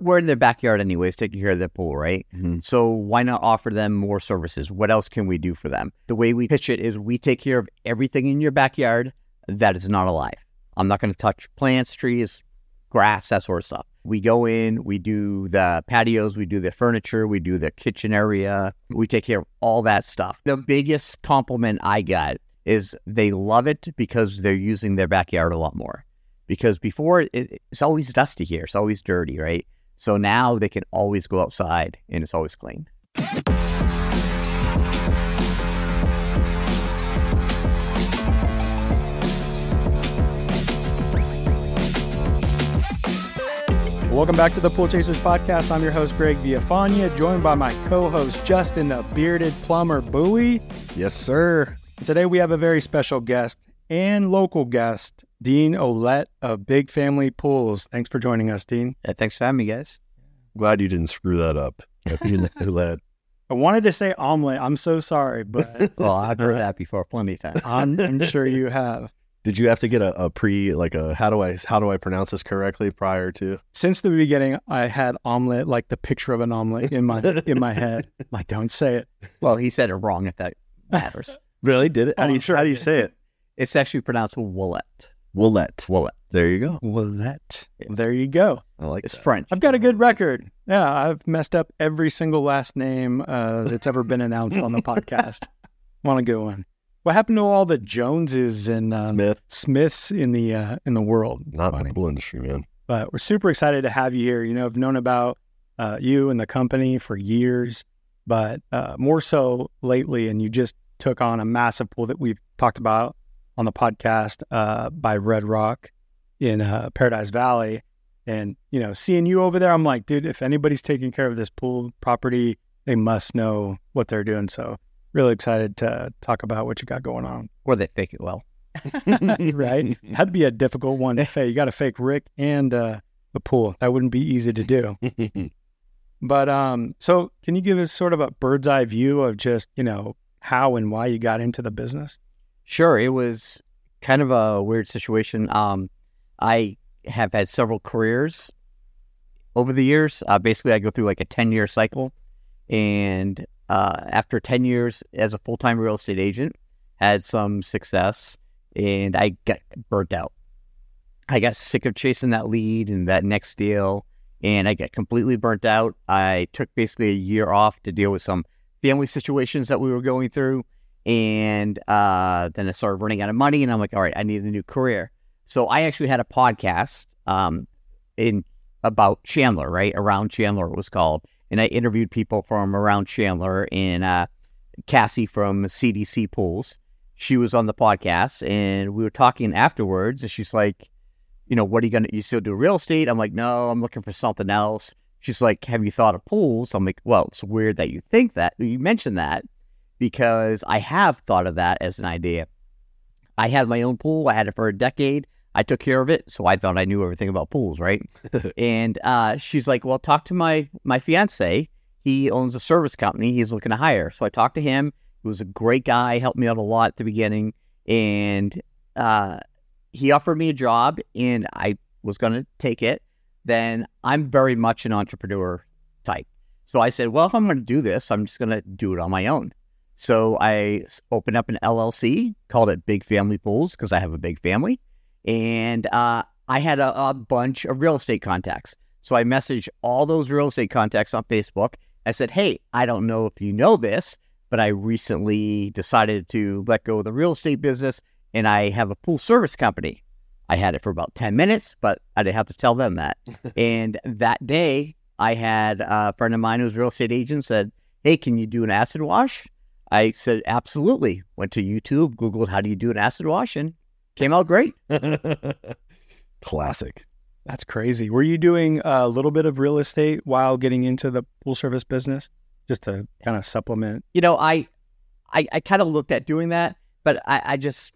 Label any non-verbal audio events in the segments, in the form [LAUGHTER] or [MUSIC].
we're in their backyard anyways, taking care of their pool, right? Mhm. So why not offer them more services? What else can we do for them? The way we pitch it is we take care of everything in your backyard that is not alive. I'm not going to touch plants, trees, grass, that sort of stuff. We go in, we do the patios, we do the furniture, we do the kitchen area, we take care of all that stuff. The biggest compliment I got is they love it because they're using their backyard a lot more. Because before it, it's always dusty here, it's always dirty, right? So now they can always go outside and it's always clean. Welcome back to the Pool Chasers podcast. I'm your host, Greg Villafana, joined by my co host, Justin the Bearded Plumber Bowie. Yes, sir. Today we have a very special guest and local guest, Dean Ouellette of Big Family Pools. Thanks for joining us, Dean. Yeah, thanks for having me, guys. Glad you didn't screw that up. [LAUGHS] You. I wanted to say omelet. I'm so sorry, but [LAUGHS] Well, I've heard that before plenty of times. I'm, I'm sure you have. Did you have to get a, a pre like a how do I how do I pronounce this correctly prior to? Since the beginning, I had omelet like the picture of an omelet in my in my head. [LAUGHS] Like, don't say it. Well, he said it wrong if that matters. Really? Did it? How oh, do Oh, you sure how do you say it? It's actually pronounced Willet. Willette. Willet. There you go. Willette. There you go. I like It's that. French. I've got a good record. Yeah, I've messed up every single last name uh, that's ever been announced on the [LAUGHS] podcast. Want a good one? What happened to all the Joneses and uh, Smith. Smiths in the uh, in the world? Not Funny. the pool industry, man. But we're super excited to have you here. You know, I've known about uh, you and the company for years, but uh, more so lately. And you just took on a massive pool that we've talked about on the podcast uh, by Red Rock in uh, Paradise Valley. And, you know, seeing you over there, I'm like, dude, if anybody's taking care of this pool property, they must know what they're doing. So, really excited to talk about what you got going on. Or they fake it well. [LAUGHS] right? [LAUGHS] To be a difficult one to fake. You got to fake Rick and uh, the pool. That wouldn't be easy to do. [LAUGHS] But um, so can you give us sort of a bird's eye view of just you know how and why you got into the business? Sure, it was kind of a weird situation. Um, I have had several careers over the years. Uh, basically, I go through like a 10 year cycle. And uh, after 10 years as a full time real estate agent, had some success and I got burnt out. I got sick of chasing that lead and that next deal, and I got completely burnt out. I took basically a year off to deal with some family situations that we were going through and uh, then I started running out of money, and I'm like, all right, I need a new career. So I actually had a podcast um, in about Chandler, right around Chandler, it was called, and I interviewed people from around Chandler and uh, Cassie from CDC Pools. She was on the podcast, and we were talking afterwards, and she's like, you know, what are you gonna? You still do real estate? I'm like, no, I'm looking for something else. She's like, have you thought of pools? I'm like, well, it's weird that you think that you mentioned that because I have thought of that as an idea. I had my own pool. I had it for a decade. I took care of it, so I thought I knew everything about pools, right? [LAUGHS] and uh, she's like, "Well, talk to my my fiance. He owns a service company. He's looking to hire." So I talked to him. He was a great guy. Helped me out a lot at the beginning, and uh, he offered me a job, and I was going to take it. Then I'm very much an entrepreneur type, so I said, "Well, if I'm going to do this, I'm just going to do it on my own." So I opened up an LLC, called it Big Family Pools because I have a big family, and uh, I had a, a bunch of real estate contacts. So I messaged all those real estate contacts on Facebook. I said, "Hey, I don't know if you know this, but I recently decided to let go of the real estate business, and I have a pool service company. I had it for about ten minutes, but I didn't have to tell them that. [LAUGHS] and that day, I had a friend of mine who's a real estate agent said, "Hey, can you do an acid wash?" I said, absolutely. Went to YouTube, Googled how do you do an acid wash, and came out great. [LAUGHS] Classic. That's crazy. Were you doing a little bit of real estate while getting into the pool service business, just to kind of supplement? You know, I I, I kind of looked at doing that, but I, I just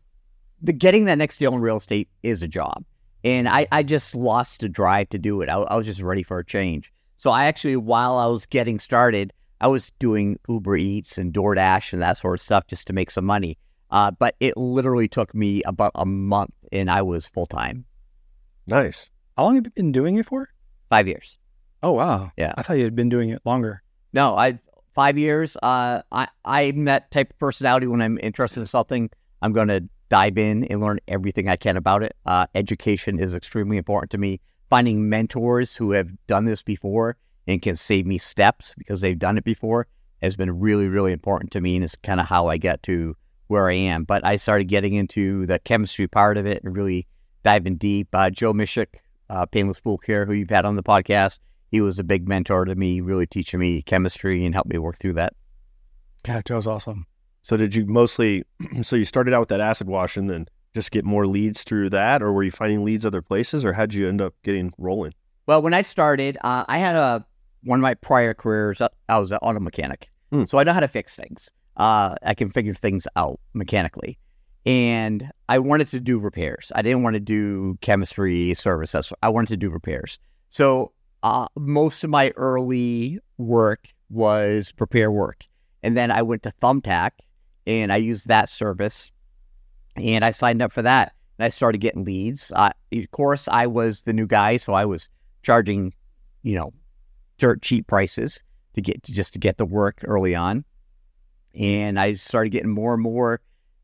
the getting that next deal in real estate is a job. And I, I just lost the drive to do it. I, I was just ready for a change. So I actually, while I was getting started, I was doing Uber Eats and DoorDash and that sort of stuff just to make some money. Uh, but it literally took me about a month and I was full time, Nice. How long have you been doing it for? five years. Oh wow. Yeah. I thought you had been doing it longer. No, I five years. Uh, I I'm that type of personality. When I'm interested in something, I'm going to dive in and learn everything I can about it. Uh, education is extremely important to me. Finding mentors who have done this before and can save me steps because they've done it before has been really, really important to me, and it's kind of how I get to where I am. But I started getting into the chemistry part of it and really diving deep. Uh, Joe Mishik, uh, Painless Pool Care, who you've had on the podcast, he was a big mentor to me, really teaching me chemistry and helped me work through that. Yeah, Joe's awesome. So did you mostly? [CLEARS THROAT] So you started out with that acid wash, and then just get more leads through that, or were you finding leads other places, or how'd you end up getting rolling? Well, when I started, uh, I had a one of my prior careers. uh, I was an auto mechanic, Hmm. so I know how to fix things. Uh, I can figure things out mechanically, and I wanted to do repairs. I didn't want to do chemistry services. I wanted to do repairs. So uh, most of my early work was repair work, and then I went to Thumbtack and I used that service, and I signed up for that. And I started getting leads. Uh, of course, I was the new guy, so I was charging, you know, dirt cheap prices to get to just to get the work early on. And I started getting more and more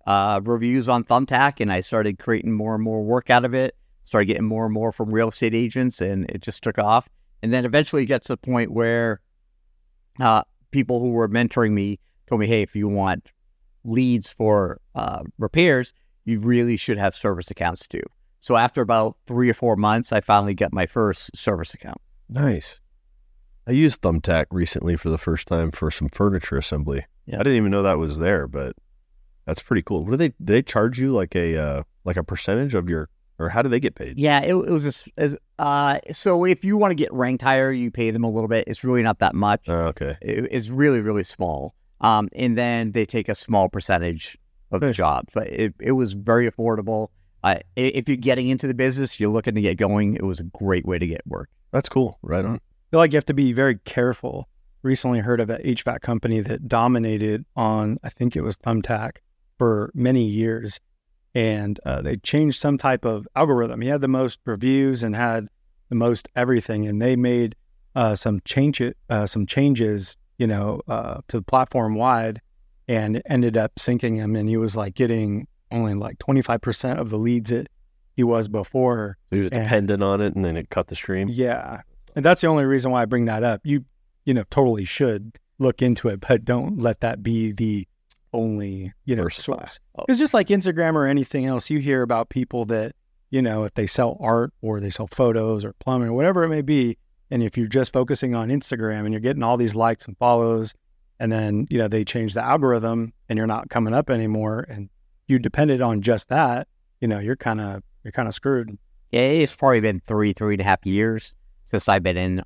uh, reviews on Thumbtack, and I started creating more and more work out of it. Started getting more and more from real estate agents, and it just took off. And then eventually, got to the point where uh, people who were mentoring me told me, "Hey, if you want leads for uh, repairs, you really should have service accounts too." So after about three or four months, I finally got my first service account. Nice. I used Thumbtack recently for the first time for some furniture assembly. Yeah. I didn't even know that was there, but that's pretty cool. What do they? Do they charge you like a uh, like a percentage of your, or how do they get paid? Yeah, it, it was a uh, so if you want to get ranked higher, you pay them a little bit. It's really not that much. Oh, okay. It- it's really really small. Um, and then they take a small percentage of the job, but it it was very affordable. Uh, if you're getting into the business, you're looking to get going. It was a great way to get work. That's cool. Right on. Feel like you have to be very careful. Recently heard of an HVAC company that dominated on, I think it was Thumbtack for many years. And uh, they changed some type of algorithm. He had the most reviews and had the most everything. And they made uh, some change uh, some changes, you know, uh, to the platform wide and ended up sinking him. And he was like getting only like 25% of the leads that he was before. So you were Yeah. dependent on it, and then it cut the stream. Yeah. And that's the only reason why I bring that up. You, you know, totally should look into it, but don't let that be the only, you know, First source. Oh. Because just like Instagram or anything else, you hear about people that, you know, if they sell art or they sell photos or plumbing or whatever it may be. And if you're just focusing on Instagram and you're getting all these likes and follows, and then, you know, they change the algorithm and you're not coming up anymore and you depended on just that, you know, you're kind of, you're kind of screwed. Yeah, it's probably been three three and a half years since I've been in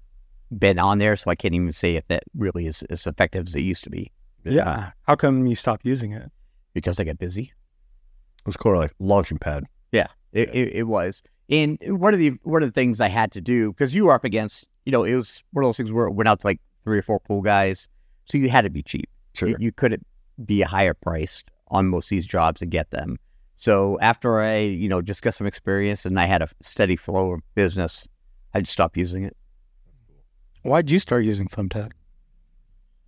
been on there, so I can't even say if that really is as effective as it used to be Yeah. How come you stopped using it? because I got busy. It was kind of like launching pad. Yeah, it, it, it was. And one of the one of the things I had to do because you were up against, you know, it was one of those things where it went out to like three or four pool guys, so you had to be cheap. Sure. You, you couldn't be a higher priced on most of these jobs and get them. So after I, you know, just got some experience and I had a steady flow of business, I just stopped using it. Why'd you start using Thumbtack?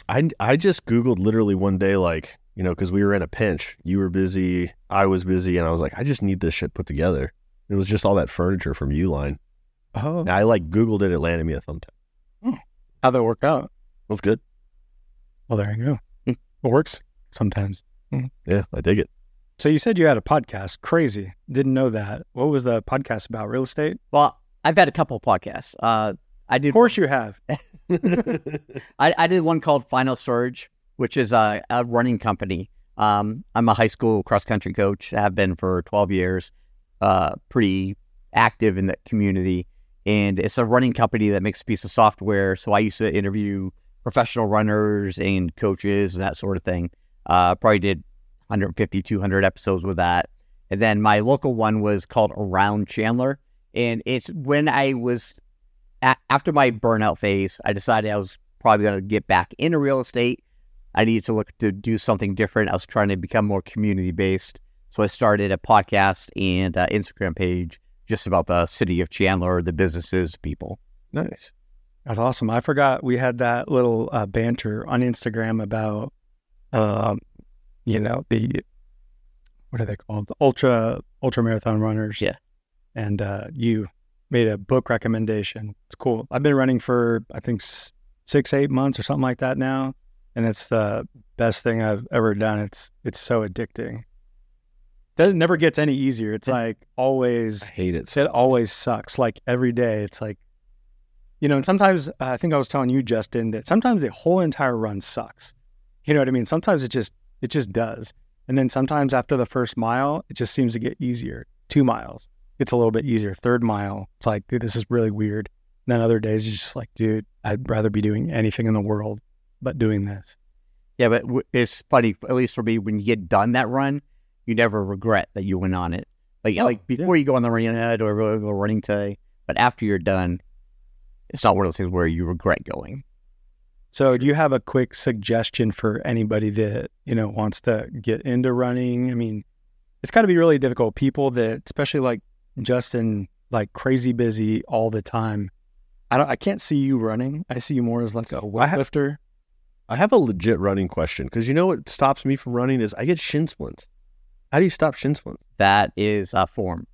I I just googled literally one day, like you know, because we were in a pinch. You were busy, I was busy, and I was like, I just need this shit put together. It was just all that furniture from Uline. Oh, And I like googled it. It landed me a thumbtack. how'd that work out? It was good. Well, there you go. Hmm. It works sometimes. Yeah, I dig it. So you said you had a podcast. Crazy. Didn't know that. What was the podcast about? Real estate? Well, I've had a couple of podcasts. Uh, I did Of course you have. [LAUGHS] [LAUGHS] I, I did one called Final Surge, which is a, a running company. Um, I'm a high school cross country coach. I have been for 12 years. Uh, pretty active in the community, and it's a running company that makes a piece of software. So I used to interview professional runners and coaches and that sort of thing. Uh, probably did 150, 200 episodes with that. And then my local one was called Around Chandler, and it's when I was a- after my burnout phase, I decided I was probably going to get back into real estate. I needed to look to do something different. I was trying to become more community based. So I started a podcast and uh, Instagram page just about the city of Chandler, the businesses, people. nice. That's awesome. I forgot we had that little uh, banter on Instagram about, um, you know, the what are they called? The ultra ultra marathon runners. Yeah. And uh, you made a book recommendation. It's cool. I've been running for I think six eight months or something like that now, and it's the best thing I've ever done. It's it's so addicting. That never gets any easier. It's like I always hate it. So it always sucks. Like every day, it's like, you know, and sometimes uh, I think I was telling you, Justin, that sometimes the whole entire run sucks. You know what I mean? Sometimes it just it just does, and then sometimes after the first mile, it just seems to get easier. Two miles, it's a little bit easier. Third mile, it's like, dude, this is really weird. And then other days, you're just like, dude, I'd rather be doing anything in the world but doing this. Yeah, but it's funny, at least for me, when you get done that run, you never regret that you went on it. Like, Oh, like before you go on the run, "Ah, do I really go running today? But after you're done, it's not one of those things where you regret going. So, do you have a quick suggestion for anybody that you know wants to get into running? I mean, it's got to be really difficult. People that, especially like Justin, like crazy busy all the time. I don't. I can't see you running. I see you more as like a have- weightlifter. I have a legit running question because you know what stops me from running is I get shin splints. How do you stop shin splints? That is uh, form.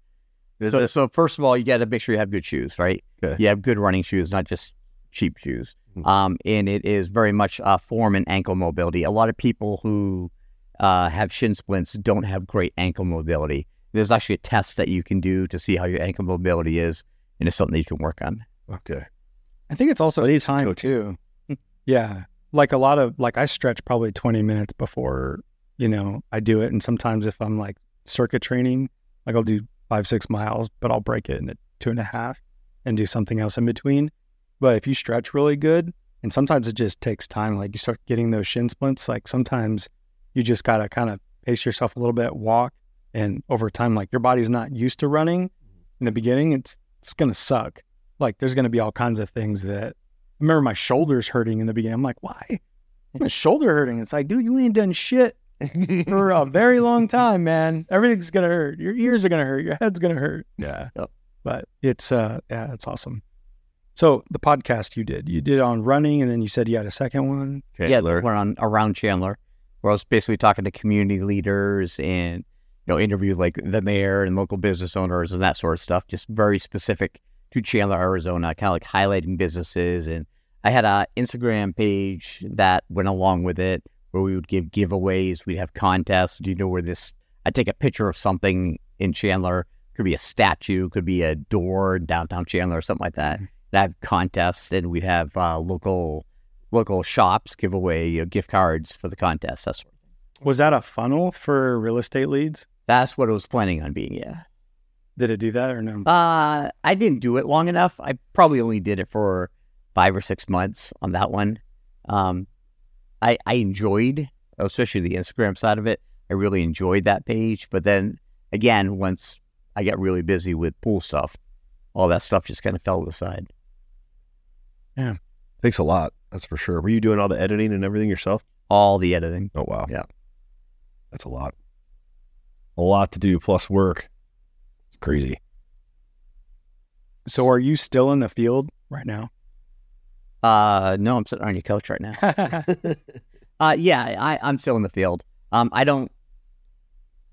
So, so first of all, you got to make sure you have good shoes, right? Okay. You have good running shoes, not just cheap shoes. Mhm. Um, and it is very much uh, form and ankle mobility. A lot of people who uh, have shin splints don't have great ankle mobility. There's actually a test that you can do to see how your ankle mobility is, and it's something that you can work on. Okay. I think it's also I need some time coaching. too. yeah, like a lot of like I stretch probably twenty minutes before you know I do it, and sometimes if I'm like circuit training, like I'll do five six miles, but I'll break it into two and a half and do something else in between. But if you stretch really good, and sometimes it just takes time, like you start getting those shin splints, like sometimes you just gotta kind of pace yourself a little bit, walk, and over time, like your body's not used to running in the beginning, it's it's gonna suck. Like there's gonna be all kinds of things that I remember my shoulders hurting in the beginning. I'm like, why? [LAUGHS] My shoulder hurting. It's like, dude, you ain't done shit for a very long time, man. Everything's gonna hurt. Your ears are gonna hurt. Your head's gonna hurt. Yeah. Yep. But it's uh yeah, it's awesome. So the podcast you did, you did on running, and then you said you had a second one. Okay. yeah, we're on around Chandler, where I was basically talking to community leaders and you know interviewed like the mayor and local business owners and that sort of stuff. Just very specific to Chandler, Arizona, kind of like highlighting businesses. And I had a Instagram page that went along with it, where we would give giveaways. We'd have contests. Do you know where this? I take a picture of something in Chandler. Could be a statue, could be a door in downtown Chandler, or something like that. And I'd have contests, and we'd have uh, local local shops give away you know, gift cards for the contest. That's Was that a funnel for real estate leads? That's what it was planning on being. Yeah. Did it do that or no? Uh, I didn't do it long enough. I probably only did it for five or six months on that one. Um, I I enjoyed, especially the Instagram side of it. I really enjoyed that page. But then again, once I got really busy with pool stuff, all that stuff just kind of fell to the side. Yeah, takes a lot. That's for sure. Were you doing all the editing and everything yourself? All the editing. Oh wow. Yeah. That's a lot. A lot to do plus work. It's crazy. So are you still in the field right now? Uh, no, I'm sitting on your couch right now. [LAUGHS] Uh, yeah, I, I'm still in the field. Um, I don't,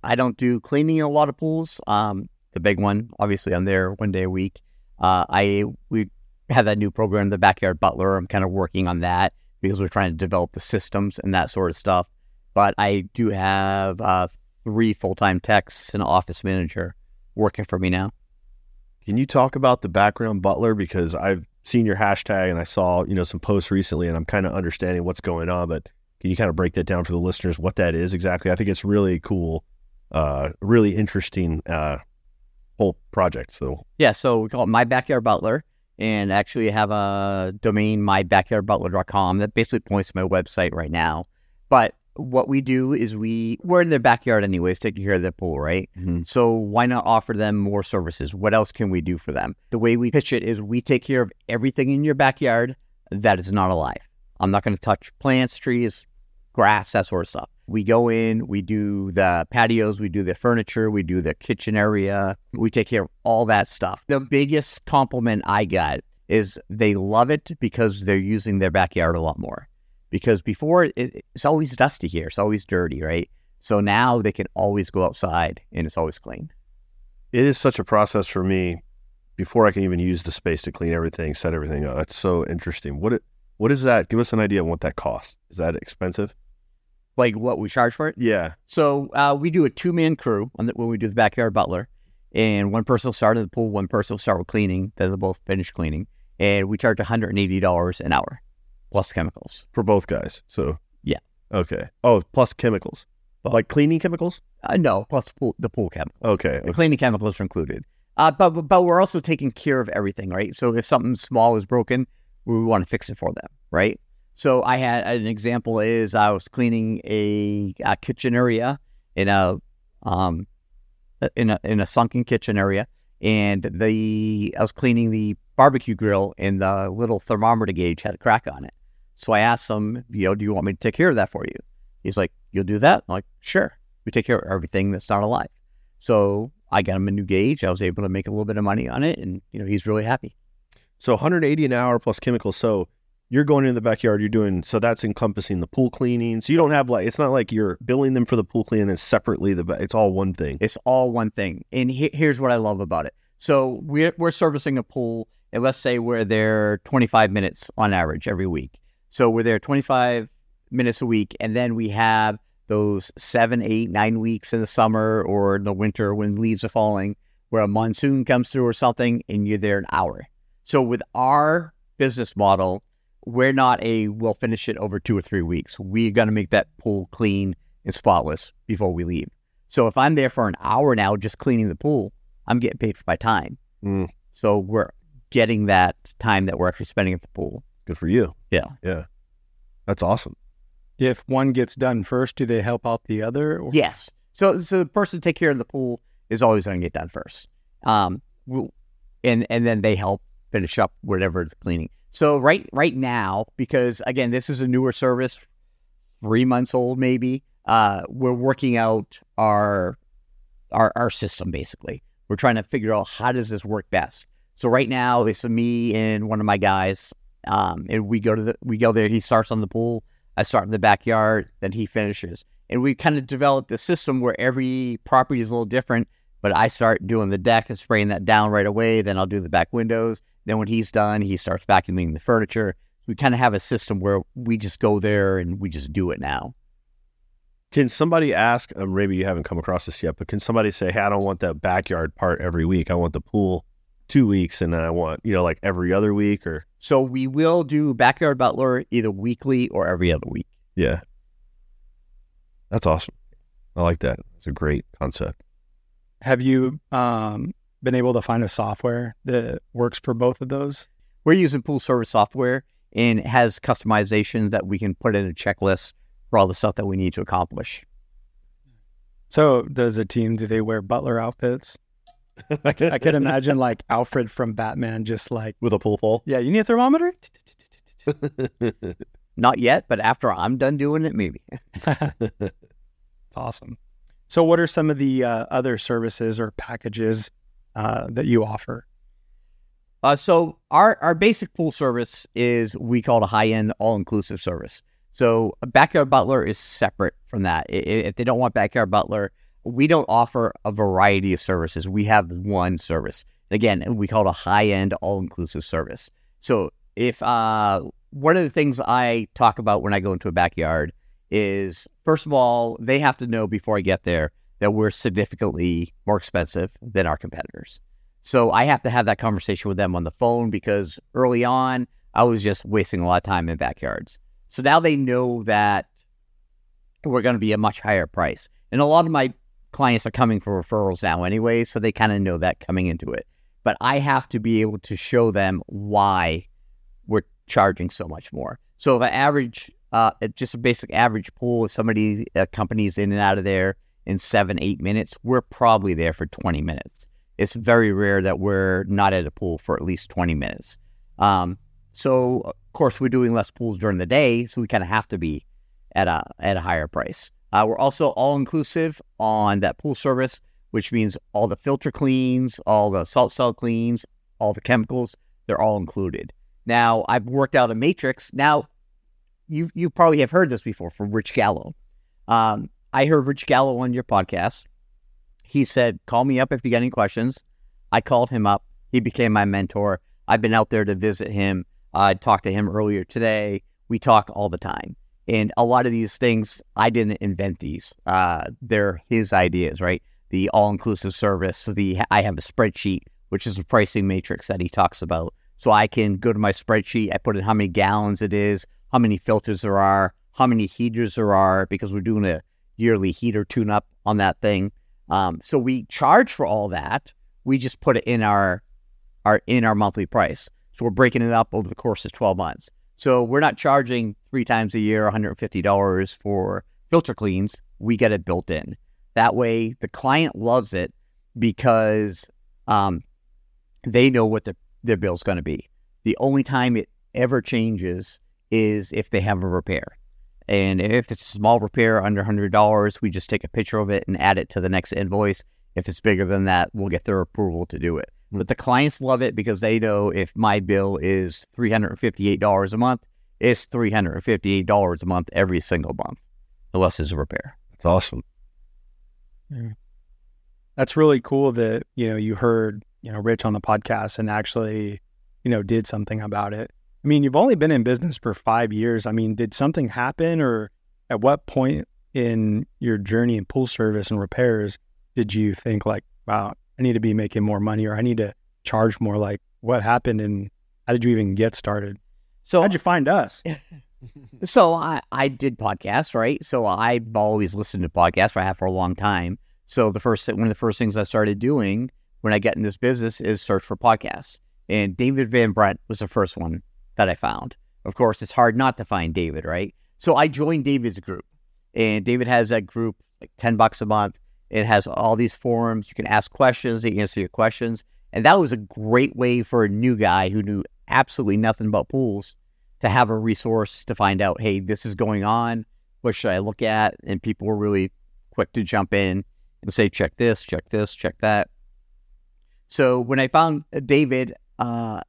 I don't do cleaning in a lot of pools. Um, the big one, obviously, I'm there one day a week. Uh, I we have that new program, the Backyard Butler. I'm kind of working on that because we're trying to develop the systems and that sort of stuff. But I do have uh, three full time techs and an office manager working for me now. Can you talk about the backyard butler? Because I've seen your hashtag and I saw, you know, some posts recently and I'm kind of understanding what's going on, but can you kind of break that down for the listeners what that is exactly? I think it's really cool, uh, really interesting uh whole project. So Yeah, so we call it My Backyard Butler, and actually have a domain, mybackyardbutler.com, that basically points to my website right now. But what we do is we we're in their backyard anyways, taking care of their pool, right? Mhm. So why not offer them more services? What else can we do for them? The way we pitch it is we take care of everything in your backyard that is not alive. I'm not going to touch plants, trees, grass, that sort of stuff. We go in, we do the patios, we do the furniture, we do the kitchen area, we take care of all that stuff. The biggest compliment I got is they love it because they're using their backyard a lot more. Because before it, it's always dusty here, it's always dirty, right? So now they can always go outside and it's always clean. It is such a process for me before I can even use the space to clean everything, set everything up. That's so interesting. What it, what is that? Give us an idea of what that costs. Is that expensive? Like what we charge for it? Yeah. So uh, we do a two man crew the, when we do the backyard butler, and one person will start in the pool, one person will start with cleaning. Then they'll both finish cleaning, and we charge one hundred and eighty dollars an hour plus chemicals for both guys. So yeah. Okay. Oh, plus chemicals, but, like cleaning chemicals. Uh, no, plus the pool, the pool chemicals. Okay. The cleaning chemicals are included. Uh, but but we're also taking care of everything, right? So if something small is broken, we want to fix it for them, right? So I had an example is I was cleaning a, a kitchen area in a um in a in a sunken kitchen area, and the I was cleaning the barbecue grill, and the little thermometer gauge had a crack on it. So I asked him, you know, do you want me to take care of that for you? He's like, you'll do that? I'm like, sure. We take care of everything that's not alive. So I got him a new gauge. I was able to make a little bit of money on it, and you know, he's really happy. So 180 an hour plus chemicals. So you're going into the backyard, you're doing so that's encompassing the pool cleaning. So you don't have like it's not like you're billing them for the pool cleaning and separately the it's all one thing. It's all one thing. And he, here's what I love about it. So we're we're servicing a pool, and let's say we're there 25 minutes on average every week. So we're there 25 minutes a week, and then we have those seven, eight, nine weeks in the summer or in the winter when leaves are falling, where a monsoon comes through or something, and you're there an hour. So with our business model, we're not a we'll finish it over two or three weeks. We're going to make that pool clean and spotless before we leave. So if I'm there for an hour now just cleaning the pool, I'm getting paid for my time. Mm. So we're getting that time that we're actually spending at the pool. Good for you. Yeah. Yeah. That's awesome. If one gets done first, do they help out the other? Or? Yes. So so the person take care of the pool is always going to get done first. Um, and and then they help finish up whatever the cleaning. So right right now, because again, this is a newer service, three months old maybe. Uh, we're working out our our our system basically. We're trying to figure out how does this work best. So right now, it's me and one of my guys, um, and we go to the we go there. He starts on the pool. I start in the backyard. Then he finishes, and we kind of developed the system where every property is a little different. But I start doing the deck and spraying that down right away. Then I'll do the back windows. Then when he's done, he starts vacuuming the furniture. We kind of have a system where we just go there and we just do it now. Can somebody ask? Maybe you haven't come across this yet, but can somebody say, "Hey, I don't want that backyard part every week. I want the pool two weeks, and then I want you know like every other week or." So we will do backyard butler either weekly or every other week. Yeah, that's awesome. I like that. It's a great concept. Have you um, been able to find a software that works for both of those? We're using pool service software and it has customization that we can put in a checklist for all the stuff that we need to accomplish. So, does a team do they wear butler outfits? [LAUGHS] I could, I could imagine like Alfred from Batman, just like with a pool pole. Yeah, you need a thermometer. [LAUGHS] Not yet, but after I'm done doing it, maybe. [LAUGHS] it's awesome. So, what are some of the uh, other services or packages uh, that you offer? Uh, so our our basic pool service is we call it a high end all inclusive service. So a backyard butler is separate from that. If they don't want backyard butler, we don't offer a variety of services. We have one service. Again, we call it a high end all inclusive service. So if uh, one of the things I talk about when I go into a backyard is first of all, they have to know before I get there that we're significantly more expensive than our competitors. So I have to have that conversation with them on the phone because early on, I was just wasting a lot of time in backyards. So now they know that we're going to be a much higher price. And a lot of my clients are coming for referrals now anyway, so they kind of know that coming into it. But I have to be able to show them why we're charging so much more. So if an average, uh, just a basic average pool, if somebody, a company's in and out of there in seven, eight minutes, we're probably there for 20 minutes. It's very rare that we're not at a pool for at least 20 minutes. Um, so, of course, we're doing less pools during the day, so we kind of have to be at a at a higher price. Uh, we're also all inclusive on that pool service, which means all the filter cleans, all the salt cell cleans, all the chemicals. they're all included. Now I've worked out a matrix. Now you you probably have heard this before from Rich Gallo. Um, I heard Rich Gallo on your podcast. He said, "Call me up if you got any questions." I called him up. He became my mentor. I've been out there to visit him. I talked to him earlier today. We talk all the time. And a lot of these things, I didn't invent these. Uh, they're his ideas, right? The all inclusive service. The I have a spreadsheet, which is a pricing matrix that he talks about. So I can go to my spreadsheet. I put in how many gallons it is, how many filters there are, how many heaters there are, because we're doing a yearly heater tune up on that thing. Um, so we charge for all that. We just put it in our our in our monthly price. So we're breaking it up over the course of 12 months. So we're not charging three times a year $150 for filter cleans. We get it built in. That way, the client loves it because um, they know what the, their bill's going to be. The only time it ever changes is if they have a repair. And if it's a small repair under $100, we just take a picture of it and add it to the next invoice. If it's bigger than that, we'll get their approval to do it. But the clients love it because they know if my bill is $358 a month, it's $358 a month every single month, unless it's a repair. That's awesome. Yeah. That's really cool that, you know, you heard, you know, Rich on the podcast and actually, you know, did something about it. I mean, you've only been in business for five years. I mean, did something happen or at what point in your journey in pool service and repairs did you think like, wow, I need to be making more money or I need to charge more? Like what happened and how did you even get started? So How'd you find us? [LAUGHS] So I, I did podcasts, right? So I've always listened to podcasts. I have for a long time. So the first one of the first things I started doing when I got in this business is search for podcasts. And David Van Brent was the first one that I found. Of course, it's hard not to find David, right? So I joined David's group, and David has that group like ten bucks a month. It has all these forums. You can ask questions. They answer your questions, and that was a great way for a new guy who knew absolutely nothing about pools to have a resource to find out, hey, this is going on. What should I look at? And people were really quick to jump in and say, check this, check this, check that. So when I found David, uh,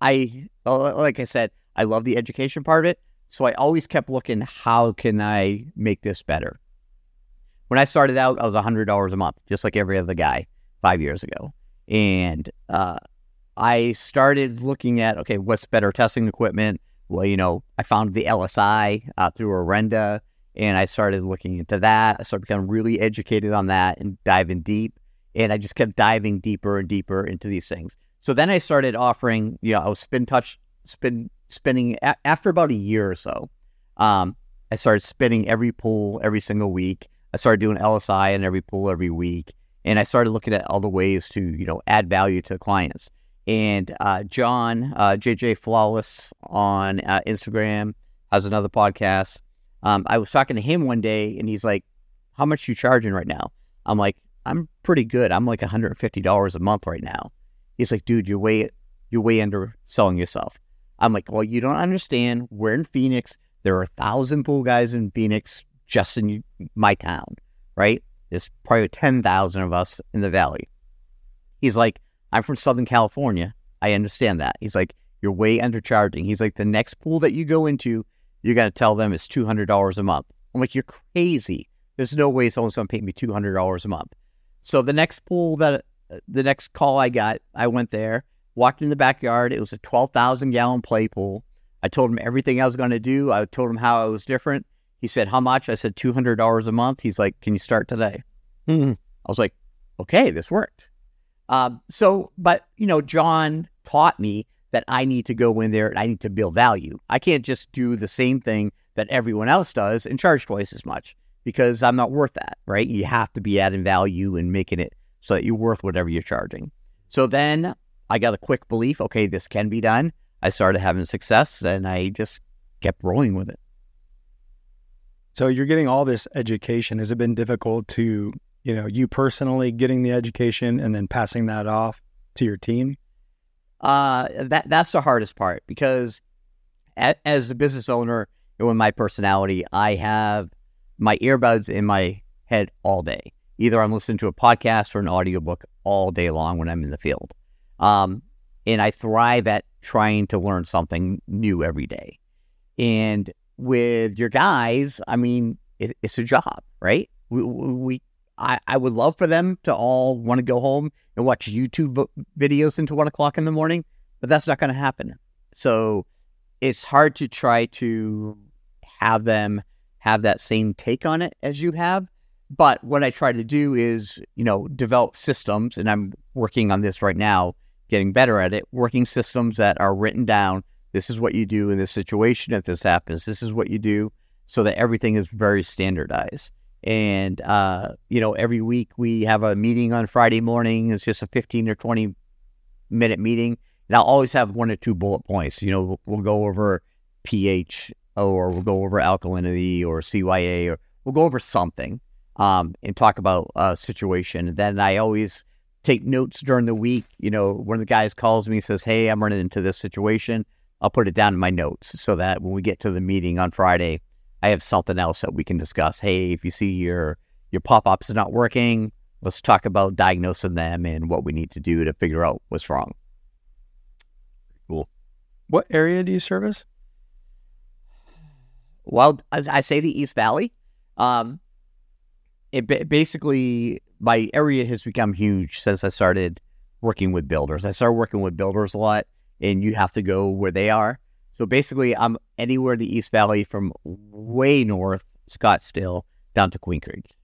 I, uh, like I said, I love the education part of it. So I always kept looking, how can I make this better? When I started out, I was $100 a month, just like every other guy five years ago. And uh, I started looking at, okay, what's better testing equipment? Well, you know, I found the LSI uh, through Orenda and I started looking into that. I started becoming really educated on that and diving deep. And I just kept diving deeper and deeper into these things. So then I started offering, you know, I was SpinTouch, spin, spinning a- after about a year or so. Um, I started spinning every pool every single week. I started doing LSI in every pool every week. And I started looking at all the ways to, you know, add value to clients. And uh, John, uh, JJ Flawless on uh, Instagram, has another podcast. Um, I was talking to him one day, and he's like, "How much you charging right now?" I'm like, "I'm pretty good. I'm like 150 dollars a month right now." He's like, "Dude, you're way you're way underselling yourself." I'm like, "Well, you don't understand. We're in Phoenix. There are a thousand pool guys in Phoenix, just in my town, right? There's probably 10,000 of us in the valley." He's like, "I'm from Southern California. I understand that." He's like, "You're way undercharging." He's like, "The next pool that you go into." you got to tell them it's two hundred dollars a month. I'm like, you're crazy. There's no way someone's going to pay me two hundred dollars a month. So the next pool that uh, the next call I got, I went there, walked in the backyard. It was a twelve thousand gallon play pool. I told him everything I was going to do. I told him how I was different. He said, "How much?" I said, 200 dollars a month." He's like, "Can you start today?" Mhm. I was like, "Okay, this worked." Um, so, but you know, John taught me that I need to go in there and I need to build value. I can't just do the same thing that everyone else does and charge twice as much because I'm not worth that, right? You have to be adding value and making it so that you're worth whatever you're charging. So then I got a quick belief, okay, this can be done. I started having success and I just kept rolling with it. So you're getting all this education. Has it been difficult to, you know, you personally getting the education and then passing that off to your team? Uh, that that's the hardest part because a, as a business owner and with my personality, I have my earbuds in my head all day. Either I'm listening to a podcast or an audiobook all day long when I'm in the field. Um, and I thrive at trying to learn something new every day. And with your guys, I mean, it, it's a job, right? We, we I, I would love for them to all want to go home and watch YouTube videos until one o'clock in the morning, but that's not going to happen. So it's hard to try to have them have that same take on it as you have. But what I try to do is, you know, develop systems, and I'm working on this right now, getting better at it, working systems that are written down. This is what you do in this situation. If this happens, this is what you do so that everything is very standardized. And, uh, you know, every week we have a meeting on Friday morning. It's just a 15 or 20 minute meeting. And I'll always have one or two bullet points. You know, we'll, we'll go over pH or we'll go over alkalinity or CYA or we'll go over something um, and talk about a situation. Then I always take notes during the week. You know, one of the guys calls me and says, Hey, I'm running into this situation, I'll put it down in my notes so that when we get to the meeting on Friday, I have something else that we can discuss. Hey, if you see your your pop ups are not working, let's talk about diagnosing them and what we need to do to figure out what's wrong. Cool. What area do you service? Well, as I say the East Valley. Um, it basically my area has become huge since I started working with builders. I started working with builders a lot, and you have to go where they are. So basically, I'm anywhere in the East Valley from way north, Scottsdale, down to Queen Creek.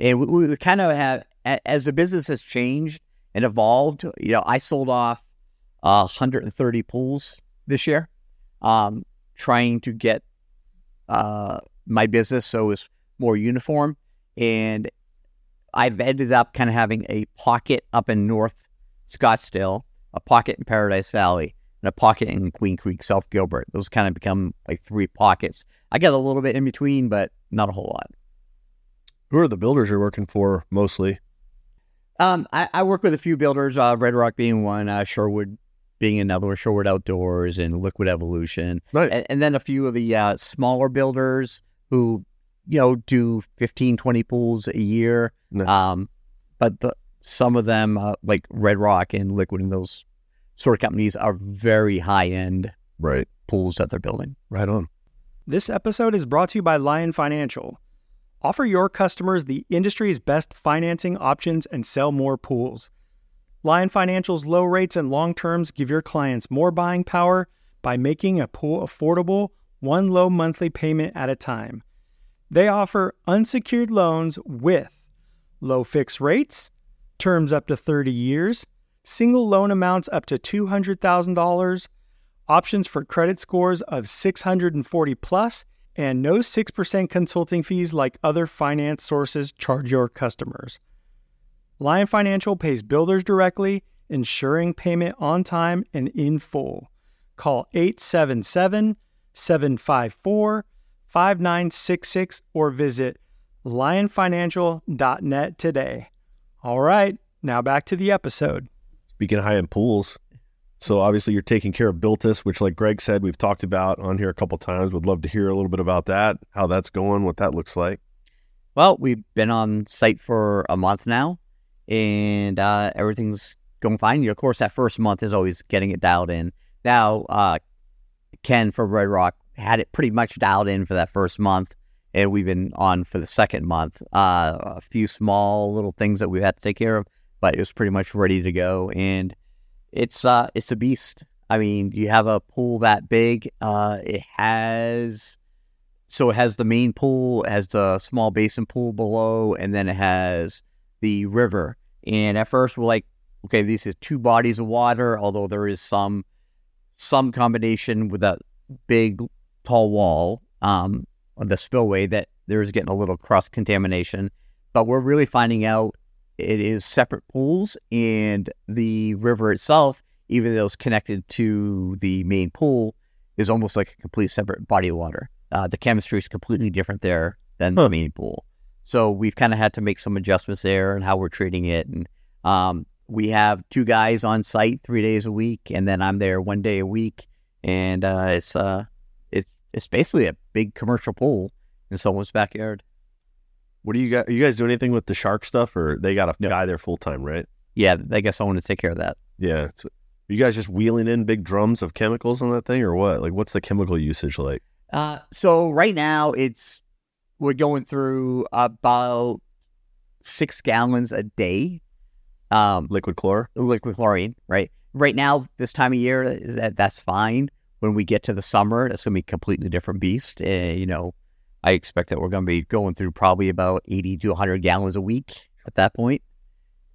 And we, we kind of have, as the business has changed and evolved, you know, I sold off uh, 130 pools this year, um, trying to get uh, my business so it's more uniform. And I've ended up kind of having a pocket up in North Scottsdale, a pocket in Paradise Valley, and a pocket in Queen Creek, South Gilbert. Those kind of become like three pockets. I get a little bit in between, but not a whole lot. Who are the builders you're working for mostly? Um, I, I work with a few builders, uh, Red Rock being one, uh, Sherwood being another Sherwood Outdoors and Liquid Evolution. Nice. And, and then a few of the uh, smaller builders who, you know, do 15, 20 pools a year. Nice. Um, but the, some of them, uh, like Red Rock and Liquid and those sort of companies are very high end right pools that they're building. Right on. This episode is brought to you by Lyon Financial. Offer your customers the industry's best financing options and sell more pools. Lyon Financial's low rates and long terms give your clients more buying power by making a pool affordable, one low monthly payment at a time. They offer unsecured loans with low fixed rates, terms up to 30 years, single loan amounts up to $200,000, options for credit scores of 640 plus, and no 6% consulting fees like other finance sources charge your customers. Lyon Financial pays builders directly, ensuring payment on time and in full. Call 877 754 5966 or visit lyonfinancial.net today. All right, now back to the episode. Speaking of high end pools, so obviously you're taking care of Builtis, which, like Greg said, we've talked about on here a couple times. Would love to hear a little bit about that, how that's going, what that looks like. Well, we've been on site for a month now, and uh, everything's going fine. Of course, that first month is always getting it dialed in. Now, uh, Ken from Red Rock had it pretty much dialed in for that first month, and we've been on for the second month. Uh, a few small little things that we've had to take care of, but it was pretty much ready to go. And it's uh, it's a beast. I mean, you have a pool that big. Uh, it has so it has the main pool, it has the small basin pool below, and then it has the river. And at first, we're like, okay, these are two bodies of water, although there is some some combination with that big tall wall um, on the spillway that there's getting a little cross contamination. But we're really finding out it is separate pools, and the river itself, even though it's connected to the main pool, is almost like a complete separate body of water. Uh, the chemistry is completely different there than Huh. the main pool. So we've kind of had to make some adjustments there and how we're treating it. And um, we have two guys on site three days a week, and then I'm there one day a week. And uh, it's uh, it's it's basically a big commercial pool in someone's backyard. What do you guys? Are you guys doing anything with the shark stuff, or they got a No. guy there full time, right? Yeah, I guess I want to take care of that. Yeah. It's, you guys just wheeling in big drums of chemicals on that thing, or what? Like, what's the chemical usage like? Uh, so right now it's we're going through about six gallons a day, um, Liquid chlor? liquid chlorine. Right. Right now, this time of year, that that's fine. When we get to the summer, that's gonna be a completely different beast. Uh, you know, I expect that we're gonna be going through probably about eighty to hundred gallons a week at that point.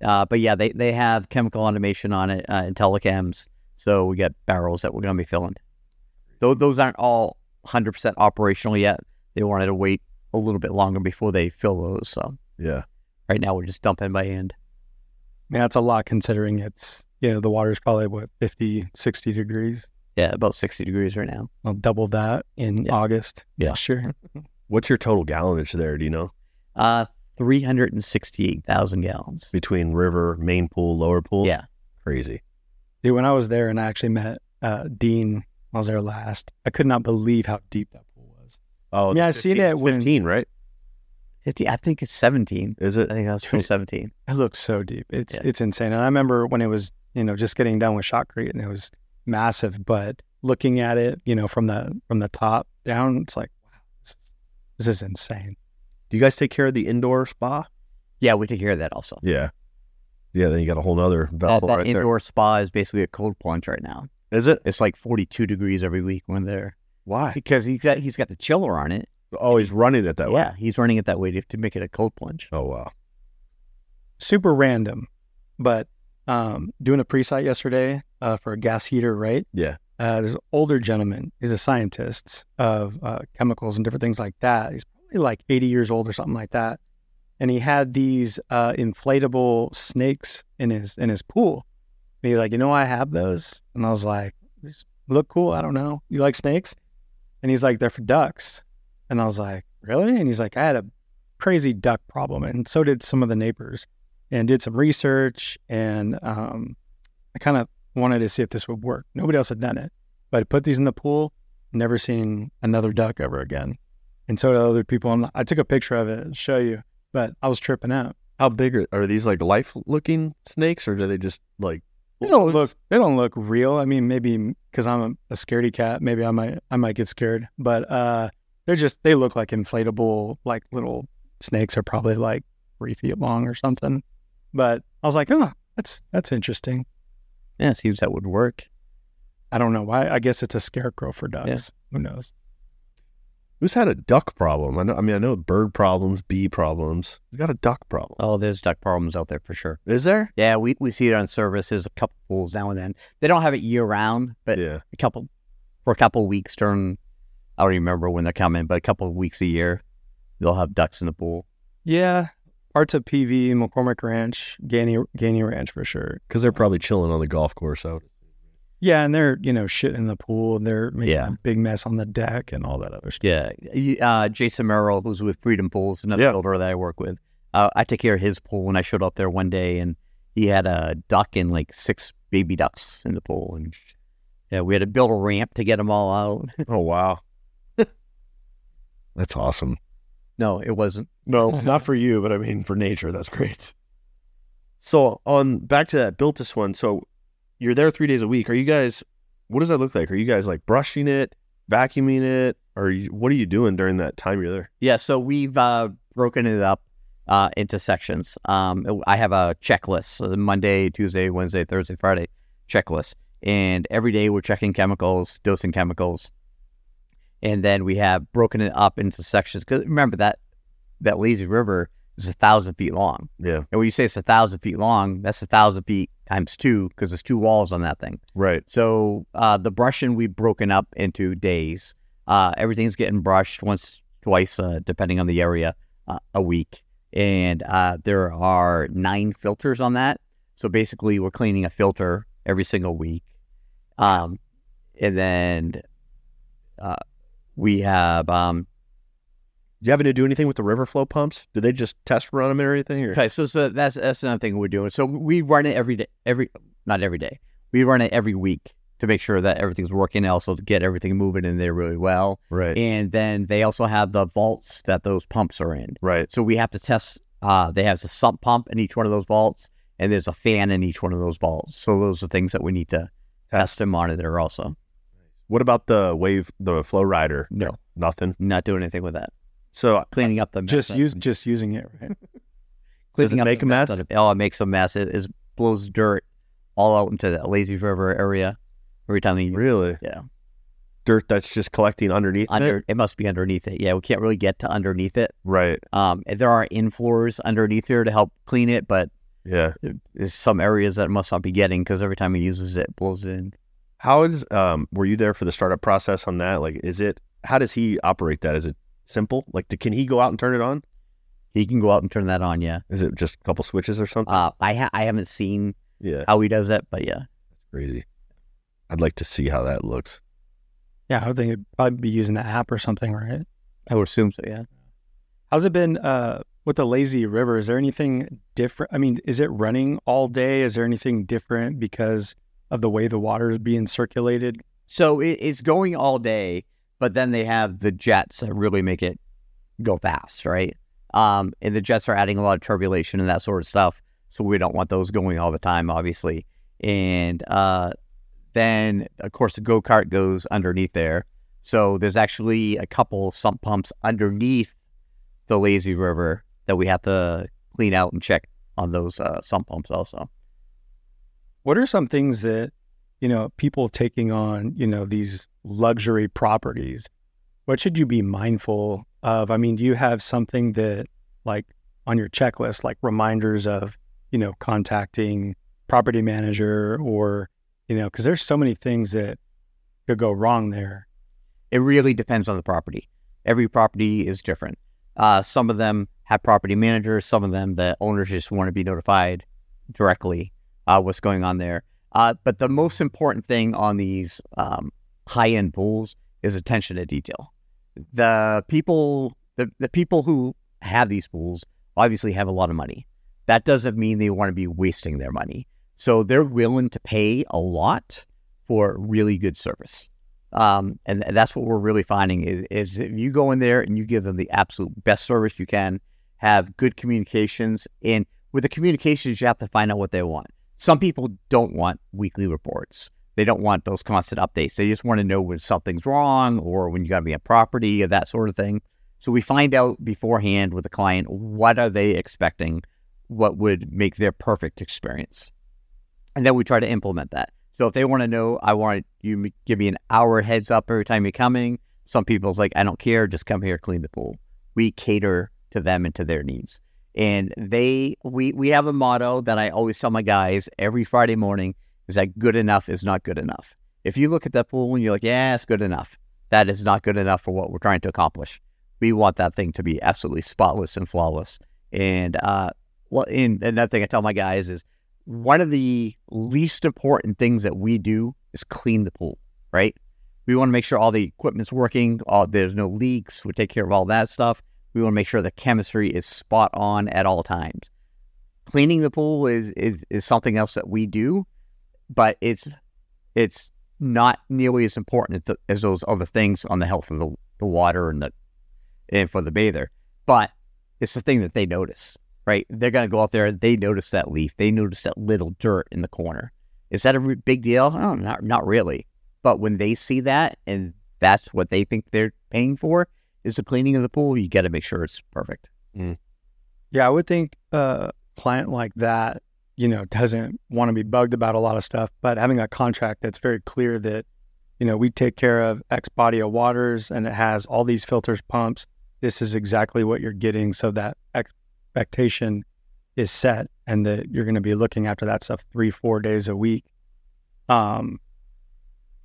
Uh, but yeah, they they have chemical automation on it, uh, IntelliChems. So we got barrels that we're gonna be filling. Though those aren't all hundred percent operational yet. They wanted to wait a little bit longer before they fill those. So Yeah. right now we're just dumping by hand. Man, that's a lot considering it's, you know, the water's probably what, 50, 60 degrees. Yeah, about sixty degrees right now. I'll double that in Yeah. August. Yeah. Sure. [LAUGHS] What's your total gallonage there? Do you know? Uh, three hundred and sixty-eight thousand gallons. Between river, main pool, lower pool? Yeah. Crazy. Dude, when I was there and I actually met uh, Dean, I was there last. I could not believe how deep that pool was. Oh, Yeah, I see it when- 15, right? 50, I think it's 17. Is it? I think I was still 17. [LAUGHS] It looks so deep. It's Yeah. it's insane. And I remember when it was, you know, just getting done with Shotcrete and it was massive, but looking at it, you know, from the from the top down, it's like, wow, this is, this is insane. Do you guys take care of the indoor spa? Yeah, we take care of that also. Yeah. Yeah, then you got a whole nother That, vessel that right indoor spa is basically a cold plunge right now. Is it? It's like 42 degrees every week when they're Why? because he's got he's got the chiller on it. Oh, he's running it that way. yeah, he's running it that way to, to make it a cold plunge. Oh, wow. Super random, but um, doing a pre-site yesterday uh, for a gas heater, right? Yeah. Uh, an older gentleman. He's a scientist of uh, chemicals and different things like that. He's probably like 80 years old or something like that. And he had these uh, inflatable snakes in his in his pool. And he's like, you know, I have those. And I was like, look cool. I don't know. You like snakes? And he's like, they're for ducks. And I was like, really? And he's like, I had a crazy duck problem, and so did some of the neighbors. And did some research, and um, I kind of wanted to see if this would work. Nobody else had done it, but I put these in the pool. Never seen another duck ever again. And so did other people. And I took a picture of it and show you, but I was tripping out. How big are, are these like life looking snakes or do they just like They don't look. They don't look real. I mean, maybe because I'm a, a scaredy cat, maybe I might. I might get scared. But uh, they're just. They look like inflatable, like little snakes are probably like three feet long or something. But I was like, oh, that's that's interesting. Yeah, it seems that would work. I don't know why. I guess it's a scarecrow for ducks. Who knows? Who's had a duck problem? I know. I mean, I know bird problems, bee problems. We got a duck problem. Oh, there's duck problems out there for sure. Is there? Yeah, we, we see it on services a couple pools now and then. They don't have it year round, but yeah. a couple for a couple weeks during I don't even remember when they're coming, but a couple of weeks a year they'll have ducks in the pool. Yeah, parts of PV, McCormick Ranch, Gainey Gainey Ranch for sure. Because they're probably chilling on the golf course out. Yeah, and they're you know shit in the pool. and They're making Yeah. a big mess on the deck and all that other stuff. Yeah, uh, Jason Merrill, who's with Freedom Pools, another Yeah. builder that I work with. Uh, I took care of his pool when I showed up there one day, and he had a duck and like six baby ducks in the pool, and yeah, we had to build a ramp to get them all out. Oh wow. [LAUGHS] That's awesome. No, it wasn't. No, [LAUGHS] not for you, but I mean for nature. That's great. So on back to that built this one. So you're there three days a week. Are you guys? What does that look like? Are you guys like brushing it, vacuuming it, or you, what are you doing during that time you're there? Yeah, so we've uh, broken it up uh, into sections. Um, I have a checklist: so the Monday, Tuesday, Wednesday, Thursday, Friday checklist, and every day we're checking chemicals, dosing chemicals, and then we have broken it up into sections. Because remember that that lazy river is a thousand feet long, Yeah. and when you say it's a thousand feet long, that's a thousand feet times two because there's two walls on that thing. Right. So uh, the brushing we've broken up into days. Uh, everything's getting brushed once, twice, uh, depending on the area, uh, a week. And uh, there are nine filters on that. So basically, we're cleaning a filter every single week. Um, and then uh, we have um, You having to do anything with the river flow pumps? Do they just test run them or anything? Or? Okay, so so that's that's another thing we're doing. So we run it every day, every not every day. We run it every week to make sure that everything's working. Also to get everything moving in there really well. Right. And then they also have the vaults that those pumps are in. right. So we have to test. Uh, they have a sump pump in each one of those vaults, and there's a fan in each one of those vaults. So those are things that we need to test and monitor also. What about the wave, the FlowRider? No, Nothing. not doing anything with that. So Cleaning up the mess. Just use just using it, right? [LAUGHS] Cleaning up make the a mess? out of- oh, it makes a mess. It is blows dirt all out into that lazy river area every time you really, Yeah, dirt that's just collecting underneath under it. it must be underneath it. Yeah, we can't really get to underneath it. Right. Um, there are infloors underneath here to help clean it, but Yeah. there's some areas that it must not be getting because every time he uses it, it blows it in. How is um? Were you there for the startup process on that? Like, is it? How does he operate that? Is it simple? Like, do, can he go out and turn it on? He can go out and turn that on. Yeah. Is it just a couple switches or something? Uh, I ha- I haven't seen yeah, how he does it, but yeah. crazy. I'd like to see how that looks. Yeah, I would think it'd probably be using the app or something, right? I would assume so. Yeah. How's it been uh, with the lazy river? Is there anything different? I mean, is it running all day? Is there anything different because of the way the water is being circulated? So it's going all day, but then they have the jets that really make it go fast, right? Um, and the jets are adding a lot of turbulation and that sort of stuff. So we don't want those going all the time, obviously. And uh, then, of course, the go kart goes underneath there. So there's actually a couple sump pumps underneath the lazy river that we have to clean out and check on those uh, sump pumps also. What are some things that, you know, people taking on, you know, these luxury properties, what should you be mindful of? I mean, do you have something that like on your checklist, like reminders of, you know, contacting property manager or, you know, because there's so many things that could go wrong there. It really depends on the property. Every property is different. Uh, some of them have property managers. Some of them, the owners just want to be notified directly uh, what's going on there. Uh, but the most important thing on these um, high-end pools is attention to detail. The people, the, the people who have these pools obviously have a lot of money. That doesn't mean they want to be wasting their money. So they're willing to pay a lot for really good service. Um, and that's what we're really finding is, is if you go in there and you give them the absolute best service you can, have good communications, and with the communications, you have to find out what they want. Some people don't want weekly reports. They don't want those constant updates. They just want to know when something's wrong or when you got to be on property or that sort of thing. So we find out beforehand with the client what are they expecting, what would make their perfect experience, and then we try to implement that. So if they want to know, I want you give me an hour heads up every time you're coming. Some people's like, I don't care, just come here, clean the pool. We cater to them and to their needs. And they, we, we have a motto that I always tell my guys every Friday morning is that good enough is not good enough. If you look at that pool and you're like, yeah, it's good enough, that is not good enough for what we're trying to accomplish. We want that thing to be absolutely spotless and flawless. And uh, well, and another thing I tell my guys is one of the least important things that we do is clean the pool, right? We want to make sure all the equipment's working, all, there's no leaks. We take care of all that stuff. We want to make sure the chemistry is spot on at all times. Cleaning the pool is, is, is something else that we do, but it's it's not nearly as important as, those other things on the health of the, the water and the and for the bather. But it's the thing that they notice right? They're going to go out there. They notice that leaf. They notice that little dirt in the corner. Is that a big deal? Oh, not not really. But when they see that and that's what they think they're paying for is the cleaning of the pool, you got to make sure it's perfect. Yeah, I would think a client like that, you know, doesn't want to be bugged about a lot of stuff, but having a contract that's very clear that, you know, we take care of X body of waters and it has all these filters, pumps. This is exactly what you're getting. So that expectation is set and that you're going to be looking after that stuff three, four days a week. Um,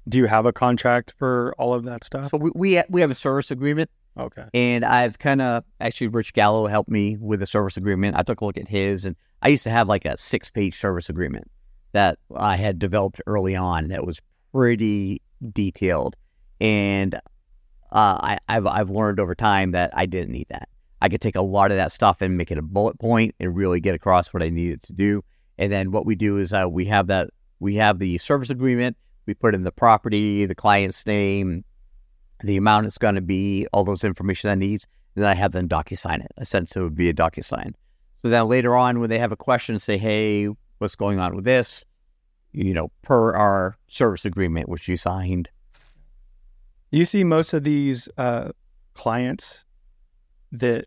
do you have a contract for all of that stuff? So we we, we have a service agreement, Okay. and I've kind of actually Rich Gallo helped me with the service agreement. I took a look at his, and I used to have like a six page service agreement that I had developed early on that was pretty detailed, and uh, I, I've I've learned over time that I didn't need that. I could take a lot of that stuff and make it a bullet point and really get across what I needed to do. And then what we do is uh, we have that we have the service agreement. We put in the property, the client's name, the amount it's going to be, all those information needs. And then I have them DocuSign it. Essentially, it would be a DocuSign. So then later on, when they have a question, say, "Hey, what's going on with this?" you know, per our service agreement, which you signed. You see most of these uh, clients that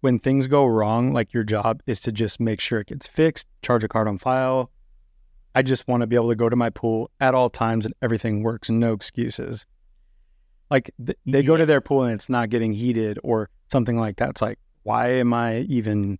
when things go wrong, like your job is to just make sure it gets fixed, charge a card on file. I just want to be able to go to my pool at all times and everything works, no excuses. Like th- they go to their pool and it's not getting heated or something like that. It's like, why am I even,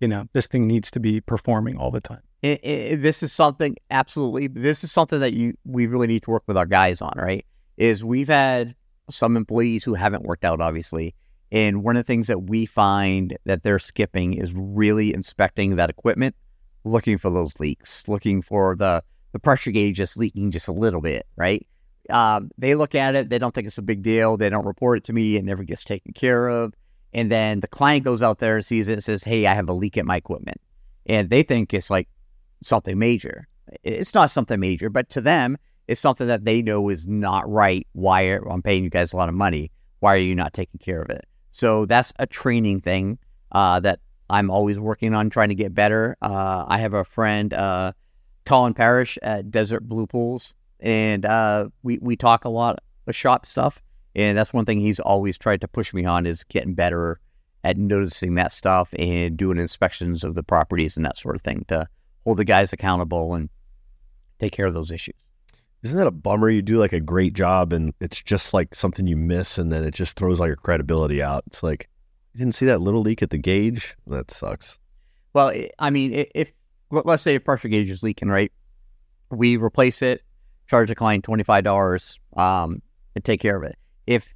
you know, this thing needs to be performing all the time. It, it, this is something absolutely. This is something that you we really need to work with our guys on. Right? Is we've had some employees who haven't worked out, obviously, and one of the things that we find that they're skipping is really inspecting that equipment, looking for those leaks, looking for the the pressure gauge just leaking just a little bit. Right? Um, they look at it, they don't think it's a big deal, they don't report it to me, it never gets taken care of. And then the client goes out there and sees it and says, Hey, I have a leak at my equipment. And they think it's like something major. It's not something major, but to them, it's something that they know is not right. Why are, I'm paying you guys a lot of money. Why are you not taking care of it? So that's a training thing uh, that I'm always working on trying to get better. Uh, I have a friend, uh, Colin Parrish at Desert Blue Pools, and uh, we we talk a lot of shop stuff. And that's one thing he's always tried to push me on is getting better at noticing that stuff and doing inspections of the properties and that sort of thing to hold the guys accountable and take care of those issues. Isn't that a bummer? You do like a great job and it's just like something you miss and then it just throws all your credibility out. It's like, you didn't see that little leak at the gauge? That sucks. Well, I mean, if let's say a pressure gauge is leaking, right? We replace it, charge the client twenty five dollars, um, and take care of it. If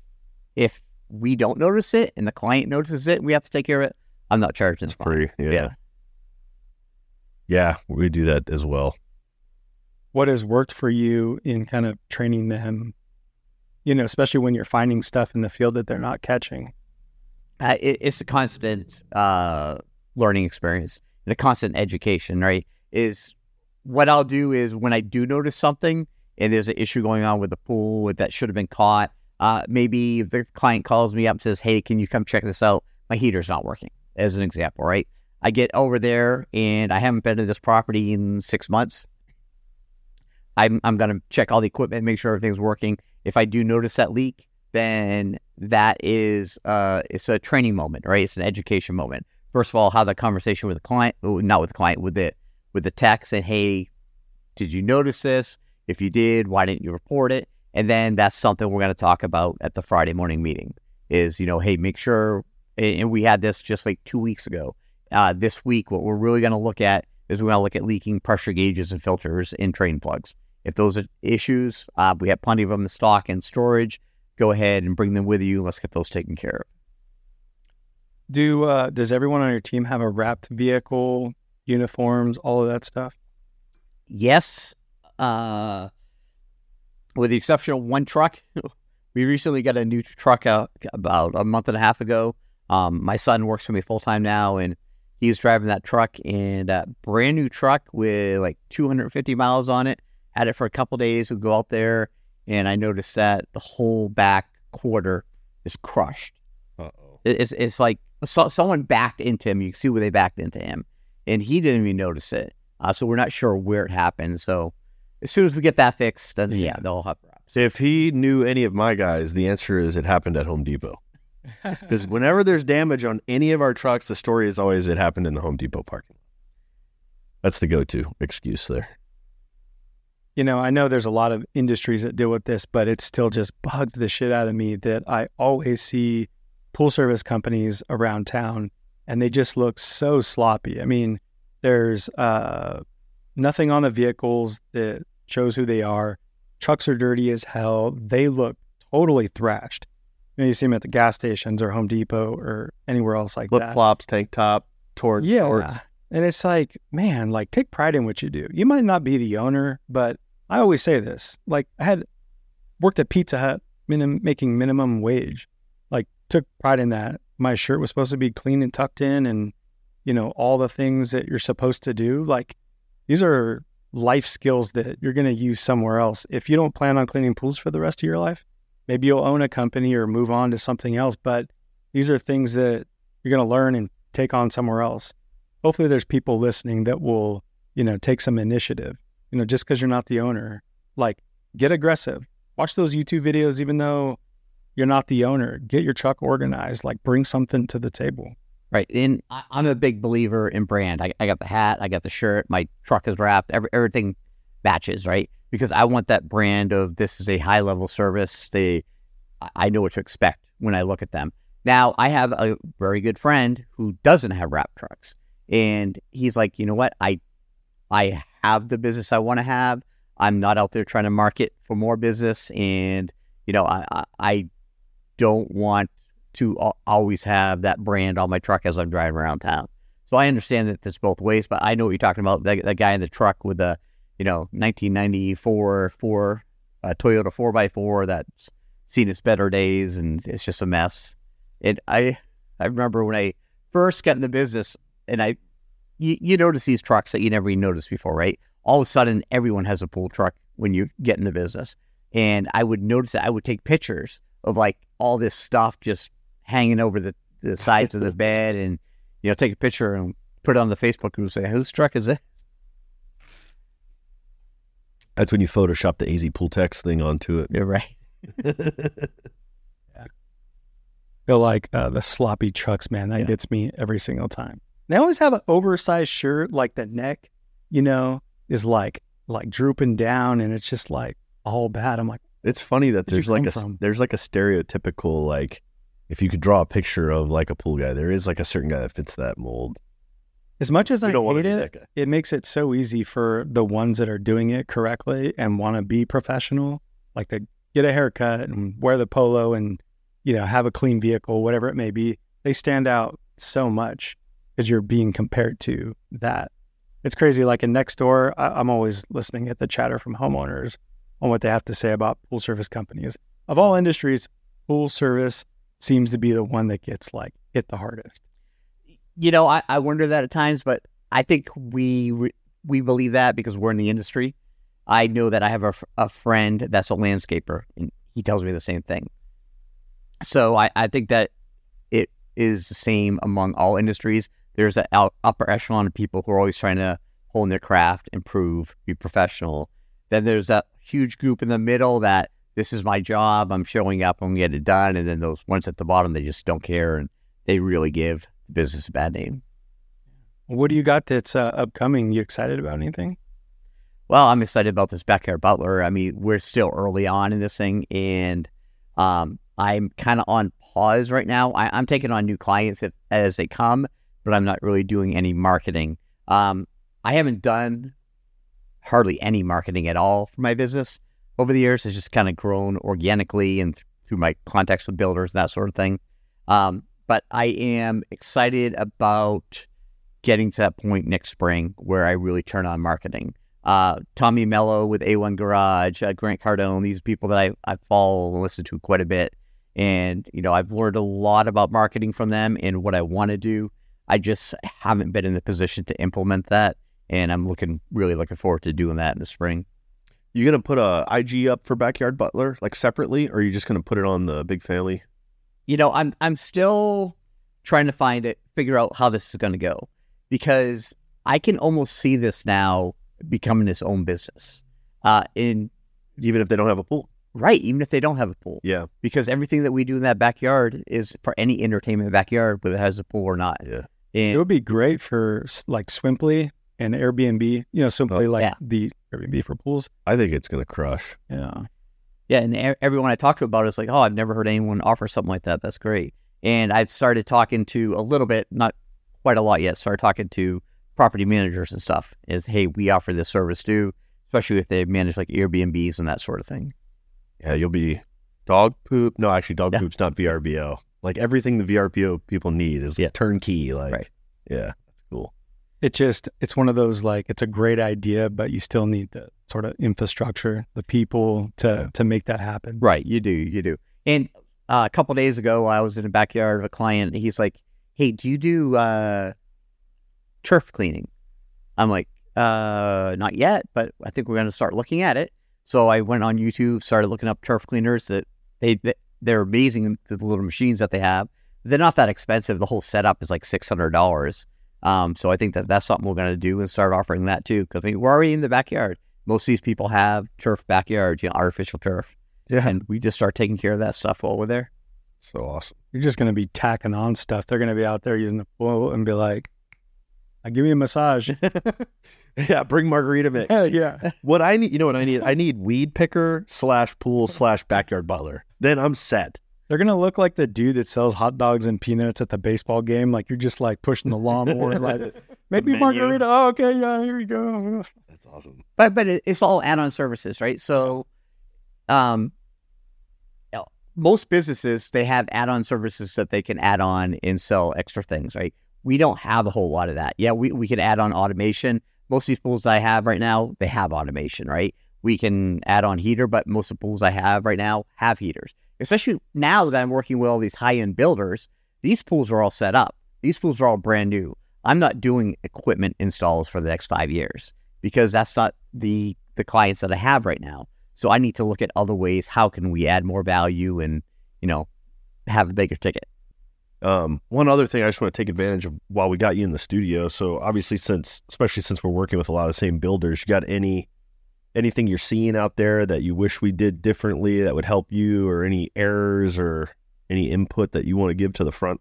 if we don't notice it and the client notices it, we have to take care of it. I'm not charging. It's free. Yeah. yeah. Yeah, we do that as well. What has worked for you in kind of training them, you know, especially when you're finding stuff in the field that they're not catching? Uh, it, it's a constant uh, learning experience and a constant education, right? Is what I'll do is when I do notice something and there's an issue going on with the pool that should have been caught, uh, maybe the client calls me up and says, Hey, can you come check this out? My heater's not working, as an example, right? I get over there and I haven't been to this property in six months. I'm, I'm going to check all the equipment, make sure everything's working. If I do notice that leak, then that is uh, it's a training moment, right? It's an education moment. First of all, how the conversation with the client, oh, not with the client, with the with the tech, saying, "Hey, did you notice this? If you did, why didn't you report it?" And then that's something we're going to talk about at the Friday morning meeting. Is you know, hey, make sure. And we had this just like two weeks ago uh, this week, what we're really going to look at is we're going to look at leaking pressure gauges and filters in train plugs. If those are issues, uh, we have plenty of them in stock and storage. Go ahead and bring them with you. Let's get those taken care of. Do uh, does everyone on your team have a wrapped vehicle, uniforms, all of that stuff? Yes, uh, with the exception of one truck. [LAUGHS] we recently got a new truck out about a month and a half ago. Um, my son works for me full time now, and He's driving that truck and a brand new truck with like 250 miles on it. Had it for a couple days. We go out there and I noticed that the whole back quarter is crushed. Uh-oh. It's it's like so, someone backed into him. You can see where they backed into him, and he didn't even notice it. Uh, so we're not sure where it happened. So as soon as we get that fixed, then yeah, they'll have wraps. If he knew any of my guys, the answer is it happened at Home Depot. [LAUGHS] Because whenever there's damage on any of our trucks, the story is always it happened in the Home Depot parking. That's the go to excuse there. You know, I know there's a lot of industries that deal with this, but it still just bugs the shit out of me that I always see pool service companies around town and they just look so sloppy. I mean, there's uh, nothing on the vehicles that shows who they are. Trucks are dirty as hell. They look totally thrashed. You, know, you see them at the gas stations or Home Depot or anywhere else like Flip that. flops, tank top, torch. Yeah. shorts. And it's like, man, like take pride in what you do. You might not be the owner, but I always say this. Like I had worked at Pizza Hut, minim- making minimum wage. Like took pride in that. My shirt was supposed to be clean and tucked in, and you know all the things that you're supposed to do. Like these are life skills that you're going to use somewhere else. If you don't plan on cleaning pools for the rest of your life, maybe you'll own a company or move on to something else. But these are things that you're going to learn and take on somewhere else. Hopefully, there's people listening that will, you know, take some initiative. You know, just because you're not the owner, like get aggressive. Watch those YouTube videos, even though you're not the owner. Get your truck organized. Like bring something to the table. Right. And I, I'm a big believer in brand. I, I got the hat, I got the shirt, my truck is wrapped, every, everything matches, right? Because I want that brand of this is a high level service. They, I- know what to expect when I look at them. Now, I have a very good friend who doesn't have wrap trucks. And he's like, you know what? I I have the business I want to have. I'm not out there trying to market for more business. And, you know, I, I don't want to al- always have that brand on my truck as I'm driving around town. So I understand that there's both ways, but I know what you're talking about. That, that guy in the truck with the, you know, 1994 four, uh, Toyota 4x4 that's seen its better days and it's just a mess. And I, I remember when I first got in the business and I, you, you notice these trucks that you never even noticed before, right? All of a sudden, everyone has a pool truck when you get in the business. And I would notice that I would take pictures of like all this stuff just hanging over the, the sides of the [LAUGHS] bed and, you know, take a picture and put it on the Facebook group and say, whose truck is it? That's when you Photoshop the AZ Pool Text thing onto it. You're right. [LAUGHS] Yeah. Feel like uh, the sloppy trucks, man. That Yeah. gets me every single time. They always have an oversized shirt, like the neck, you know, is like like drooping down, and it's just like all bad. I'm like, It's funny that there's like a from? there's like a stereotypical like if you could draw a picture of like a pool guy, there is like a certain guy that fits that mold. as much as We I hate it, it makes it so easy for the ones that are doing it correctly and want to be professional, like to get a haircut and wear the polo and you know have a clean vehicle, whatever it may be. They stand out so much because you're being compared to that. It's crazy. Like in next door, I, I'm always listening at the chatter from homeowners on what they have to say about pool service companies. Of all industries, pool service seems to be the one that gets like hit the hardest. You know, I, I wonder that at times, but I think we re- we believe that because we're in the industry. I know that I have a, a friend that's a landscaper, and he tells me the same thing. So I, I think that it is the same among all industries. There's an upper echelon of people who are always trying to hone their craft, improve, be professional. Then there's that huge group in the middle that this is my job. I'm showing up. I'm going to get it done. And then those ones at the bottom, they just don't care and they really give the business a bad name. What do you got that's uh, upcoming? You excited about anything? Well, I'm excited about this backyard butler. I mean, we're still early on in this thing, and um, I'm kind of on pause right now. I, I'm taking on new clients if, as they come, but I'm not really doing any marketing. Um, I haven't done hardly any marketing at all for my business over the years. It's just kind of grown organically and th- through my contacts with builders and that sort of thing. Um, but I am excited about getting to that point next spring where I really turn on marketing uh, Tommy Mello with A1 Garage, uh, Grant Cardone. These people that I, I follow and listen to quite a bit. And, you know, I've learned a lot about marketing from them and what I want to do. I just haven't been in the position to implement that. And I'm looking, really looking forward to doing that in the spring. You gonna put a IG up for Backyard Butler like separately, or are you just gonna put it on the big family? You know, I'm, I'm still trying to find it, figure out how this is going to go because I can almost see this now becoming its own business. Uh, in Even if they don't have a pool. right, even if they don't have a pool. Yeah. because everything that we do in that backyard is for any entertainment backyard, whether it has a pool or not. Yeah. It would be great for like Swimply and Airbnb. You know, Swimply Oh, like yeah. the Airbnb for pools. I think it's gonna crush. Yeah. yeah, and everyone I talk to about it is like, oh, I've never heard anyone offer something like that. That's great. And I've started talking to a little bit, not quite a lot yet. Started talking to property managers and stuff. Is hey, we offer this service too, especially if they manage like Airbnbs and that sort of thing. Yeah, you'll be dog poop. No, actually, dog Yeah. poop's not VRBO. Like everything the VRBO people need is Yeah. turnkey. Like, Right. yeah, that's cool. It just it's one of those like it's a great idea, but you still need the sort of infrastructure, the people to Yeah. to make that happen. Right, you do, you do. And uh, a couple days ago, I was in the backyard of a client. And he's like, "Hey, do you do uh, turf cleaning?" I'm like, "Uh, not yet, but I think we're going to start looking at it." So I went on YouTube, started looking up turf cleaners. That they they're amazing, the little machines that they have. They're not that expensive. The whole setup is like six hundred dollars. Um, so I think that that's something we're going to do and start offering that too. Because I mean, we're already in the backyard. most of these people have turf backyards, you know, artificial turf, Yeah. and we just start taking care of that stuff while we're there. So awesome. You're just going to be tacking on stuff. They're going to be out there using the pool and be like, "I give me a massage." [LAUGHS] Yeah, bring margarita mix. [LAUGHS] yeah. What I need, you know what I need? I need weed picker slash pool slash backyard butler. Then I'm set. They're gonna look like the dude that sells hot dogs and peanuts at the baseball game. Like you're just like pushing the lawnmower, like [LAUGHS] maybe margarita. Oh, okay, yeah, here you go. That's awesome. But but it's all add-on services, right? So, um, most businesses they have add-on services that they can add on and sell extra things, right? We don't have a whole lot of that. Yeah, we we can add on automation. Most of these pools I have right now, they have automation, right? We can add on heater, but most of the pools I have right now have heaters. Especially now that I'm working with all these high-end builders, these pools are all set up. These pools are all brand new. I'm not doing equipment installs for the next five years because that's not the the clients that I have right now. So I need to look at other ways. How can we add more value and you know have a bigger ticket? Um, one other thing I just want to take advantage of while we got you in the studio. So obviously, since especially since we're working with a lot of the same builders, you got any anything you're seeing out there that you wish we did differently that would help you, or any errors or any input that you want to give to the front?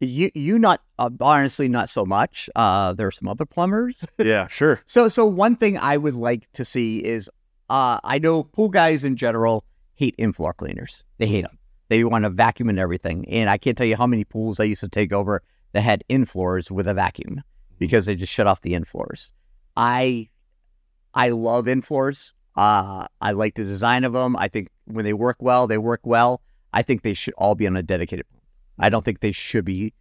You you not uh, honestly not so much. Uh, there are some other plumbers. [LAUGHS] yeah, sure. So so one thing I would like to see is uh, I know pool guys in general hate in-floor cleaners. They hate them. They want to vacuum and everything. And I can't tell you how many pools I used to take over that had in-floors with a vacuum because they just shut off the in-floors. I I love in-floors. Uh, I like the design of them. I think when they work well, they work well. I think they should all be on a dedicated pump. I don't think they should be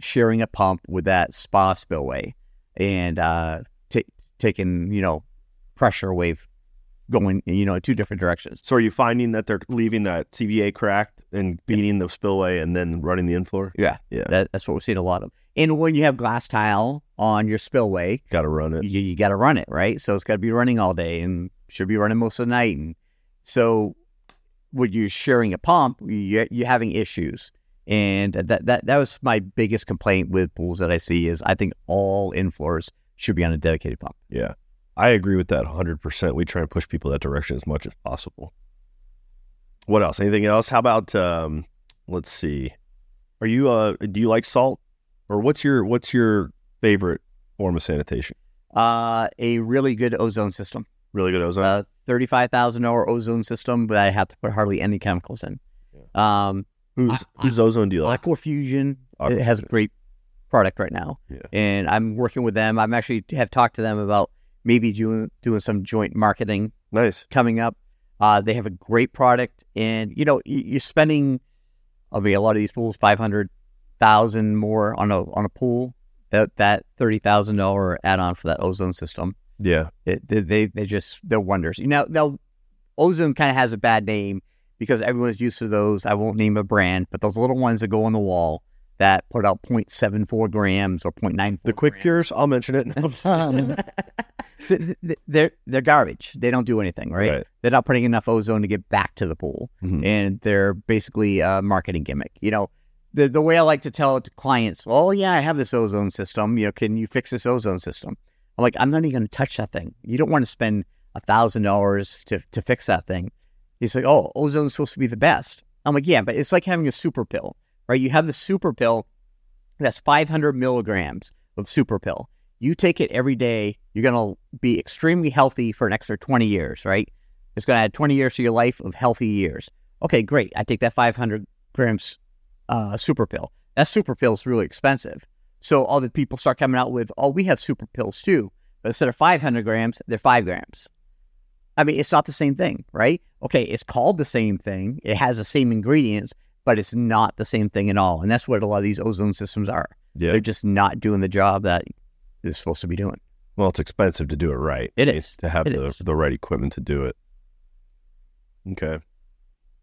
sharing a pump with that spa spillway and uh, t- taking you know pressure wave going you know in two different directions. So are you finding that they're leaving that CVA cracked and beating the spillway and then running the infloor? Yeah, Yeah. that, that's what we're seeing a lot of. And when you have glass tile on your spillway, Got to run it. you, you got to run it right. So it's got to be running all day and should be running most of the night. And so when you're sharing a pump, you, you're having issues. And that, that that was my biggest complaint with pools that I see is I think all infloors should be on a dedicated pump. Yeah. I agree with that 100%. We try and push people that direction as much as possible. What else? Anything else? How about um let's see. Are you uh do you like salt or what's your what's your favorite form of sanitation? Uh, a really good ozone system. Really good ozone. uh, thirty-five thousand dollar ozone system, but I have to put hardly any chemicals in. Um, whose I- whose ozone do you like? Aqua Fusion it has a great product right now, Yeah. and I'm working with them. I'm actually have talked to them about maybe doing doing some joint marketing Nice. coming up. Uh, they have a great product, and you know you're spending. I mean, a lot of these pools five hundred thousand more on a on a pool. That that thirty thousand dollar add on for that ozone system. Yeah. It, they, they just they're wonders. You know, now ozone kind of has a bad name because everyone's used to those. I won't name a brand, but those little ones that go on the wall that put out 0.74 grams or 0.94. The quick grams. cures, I'll mention it. [LAUGHS] [LAUGHS] Th- th- they're they're garbage. They don't do anything, right? Right. They're not putting enough ozone to get back to the pool, Mhm. and they're basically a marketing gimmick. You know, the the way I like to tell it to clients, oh yeah, I have this ozone system. You know, can you fix this ozone system? I'm like, I'm not even going to touch that thing. You don't want to spend a thousand dollars to to fix that thing. He's like, oh, ozone's supposed to be the best. I'm like, yeah, but it's like having a super pill, right? You have the super pill that's 500 milligrams of super pill. You take it every day, you're going to be extremely healthy for an extra 20 years, right? It's going to add 20 years to your life of healthy years. Okay, great. I take that 500 grams uh, super pill. That super pill is really expensive. So all the people start coming out with, oh, we have super pills too. But instead of 500 grams, they're five grams. I mean, it's not the same thing, right? Okay, it's called the same thing. It has the same ingredients, but it's not the same thing at all. And that's what a lot of these ozone systems are. Yeah. They're just not doing the job that they're supposed to be doing. Well, it's expensive to do it right. It is. To have It the is. the right equipment to do it. Okay.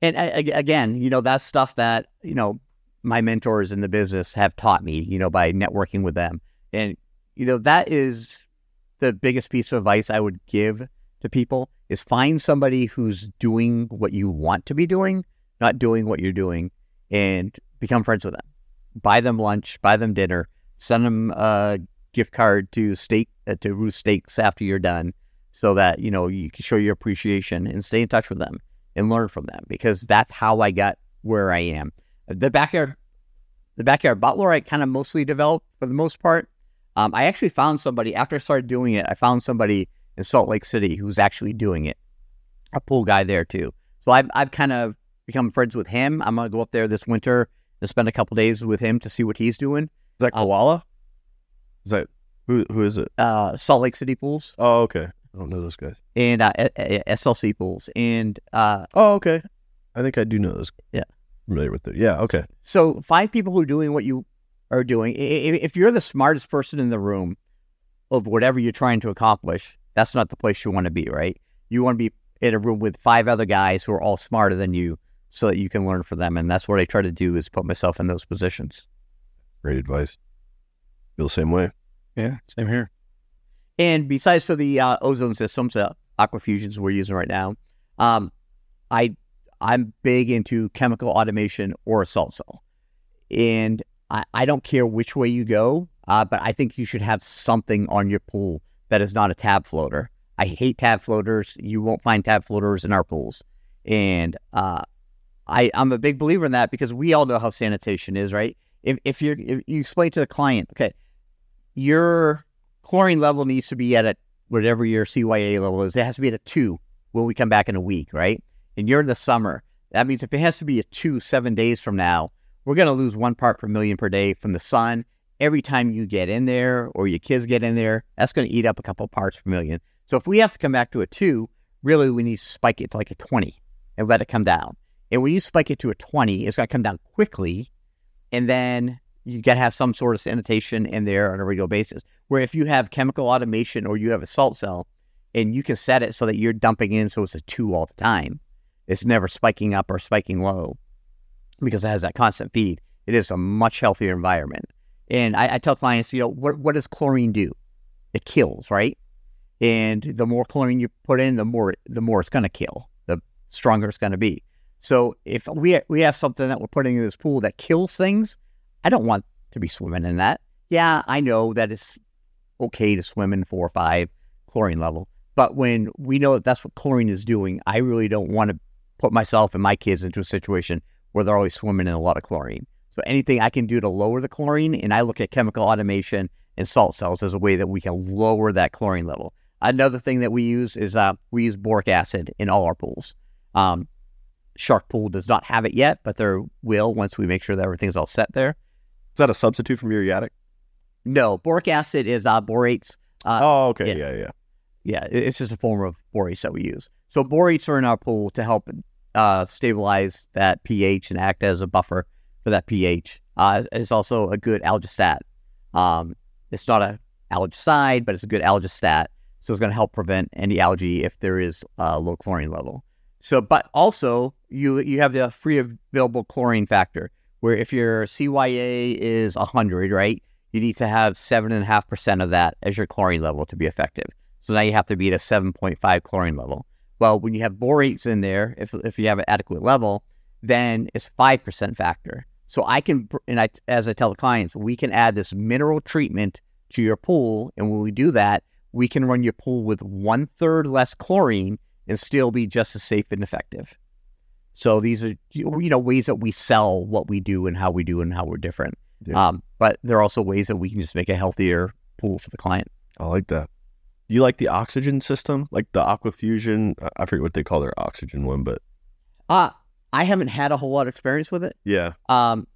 And I- again, you know, that's stuff that, you know, my mentors in the business have taught me, you know, by networking with them. And, you know, that is the biggest piece of advice I would give to people is find somebody who's doing what you want to be doing, not doing what you're doing, and become friends with them. Buy them lunch, buy them dinner, send them a gift card to steak uh, to Roost Steaks after you're done. so that you know you can show your appreciation and stay in touch with them and learn from them because that's how I got where I am. The backyard, the backyard butler, I kind of mostly developed for the most part. Um, I actually found somebody after I started doing it. I found somebody in Salt Lake City who's actually doing it, a pool guy there too. So I've I've kind of become friends with him. I'm gonna go up there this winter and spend a couple days with him to see what he's doing. Is that Uh, koala? Is that who? Who is it? Uh, Salt Lake City pools Oh, okay. I don't know those guys. and uh, SLC pools, and uh, Oh, okay. I think I do know those. Yeah. Familiar with it. Yeah. Okay. So five people who are doing what you are doing. I- i- If you're the smartest person in the room of whatever you're trying to accomplish, that's not the place you want to be, right? You want to be in a room with five other guys who are all smarter than you so that you can learn from them. And that's what I try to do is put myself in those positions. Great advice. Feel the same way. Yeah, same here. And besides for the uh, ozone systems, the aquafusions we're using right now, um, I I'm big into chemical automation or a salt cell, and I, I don't care which way you go, uh, but I think you should have something on your pool that is not a tab floater. I hate tab floaters. You won't find tab floaters in our pools, and uh, I I'm a big believer in that because we all know how sanitation is, right? If if you if you explain to the client, okay, your chlorine level needs to be at a whatever your CYA level is. It has to be at a two when we come back in a week, right? And you're in the summer. That means if it has to be a two seven days from now, we're going to lose one part per million per day from the sun. Every time you get in there or your kids get in there, that's going to eat up a couple parts per million. So if we have to come back to a two, really we need to spike it to like a 20 and let it come down. And when you spike it to a 20, it's going to come down quickly. And then you got to have some sort of sanitation in there on a regular basis. Where if you have chemical automation or you have a salt cell and you can set it so that you're dumping in so it's a two all the time, it's never spiking up or spiking low because it has that constant feed. It is a much healthier environment. And I, I tell clients, you know, what, what does chlorine do? It kills, right? And the more chlorine you put in, the more the more it's going to kill, the stronger it's going to be. So if we we have something that we're putting in this pool that kills things, I don't want to be swimming in that. Yeah, I know that it's okay to swim in four or five chlorine level, but when we know that that's what chlorine is doing, I really don't want to put myself and my kids into a situation where they're always swimming in a lot of chlorine. So anything I can do to lower the chlorine, and I look at chemical automation and salt cells as a way that we can lower that chlorine level. Another thing that we use is uh, we use boric acid in all our pools. Um, Shark Pool does not have it yet, but there will once we make sure that everything's all set there. Is that a substitute from muriatic? No, boric acid is uh, borates. Uh, oh, okay. yeah. Yeah, yeah. yeah, it's just a form of borates that we use. So borates are in our pool to help uh, stabilize that pH and act as a buffer for that pH. Uh, it's also a good algistat. Um, it's not a algicide, but it's a good algistat. So it's going to help prevent any algae if there is a low chlorine level. So, but also you you have the free available chlorine factor, where if your CYA is hundred, right, you need to have seven and a half percent of that as your chlorine level to be effective. So now you have to be at a seven point five chlorine level. Well, when you have borates in there, if if you have an adequate level, then it's five percent factor. So I can, and I as I tell the clients, we can add this mineral treatment to your pool, and when we do that, we can run your pool with one third less chlorine and still be just as safe and effective. So these are you know ways that we sell what we do and how we do and how we're different. Yeah. Um, but there are also ways that we can just make a healthier pool for the client. I like that. You like the oxygen system, like the Aquafusion? I- I forget what they call their oxygen one, but Uh, I haven't had a whole lot of experience with it. yeah, Um,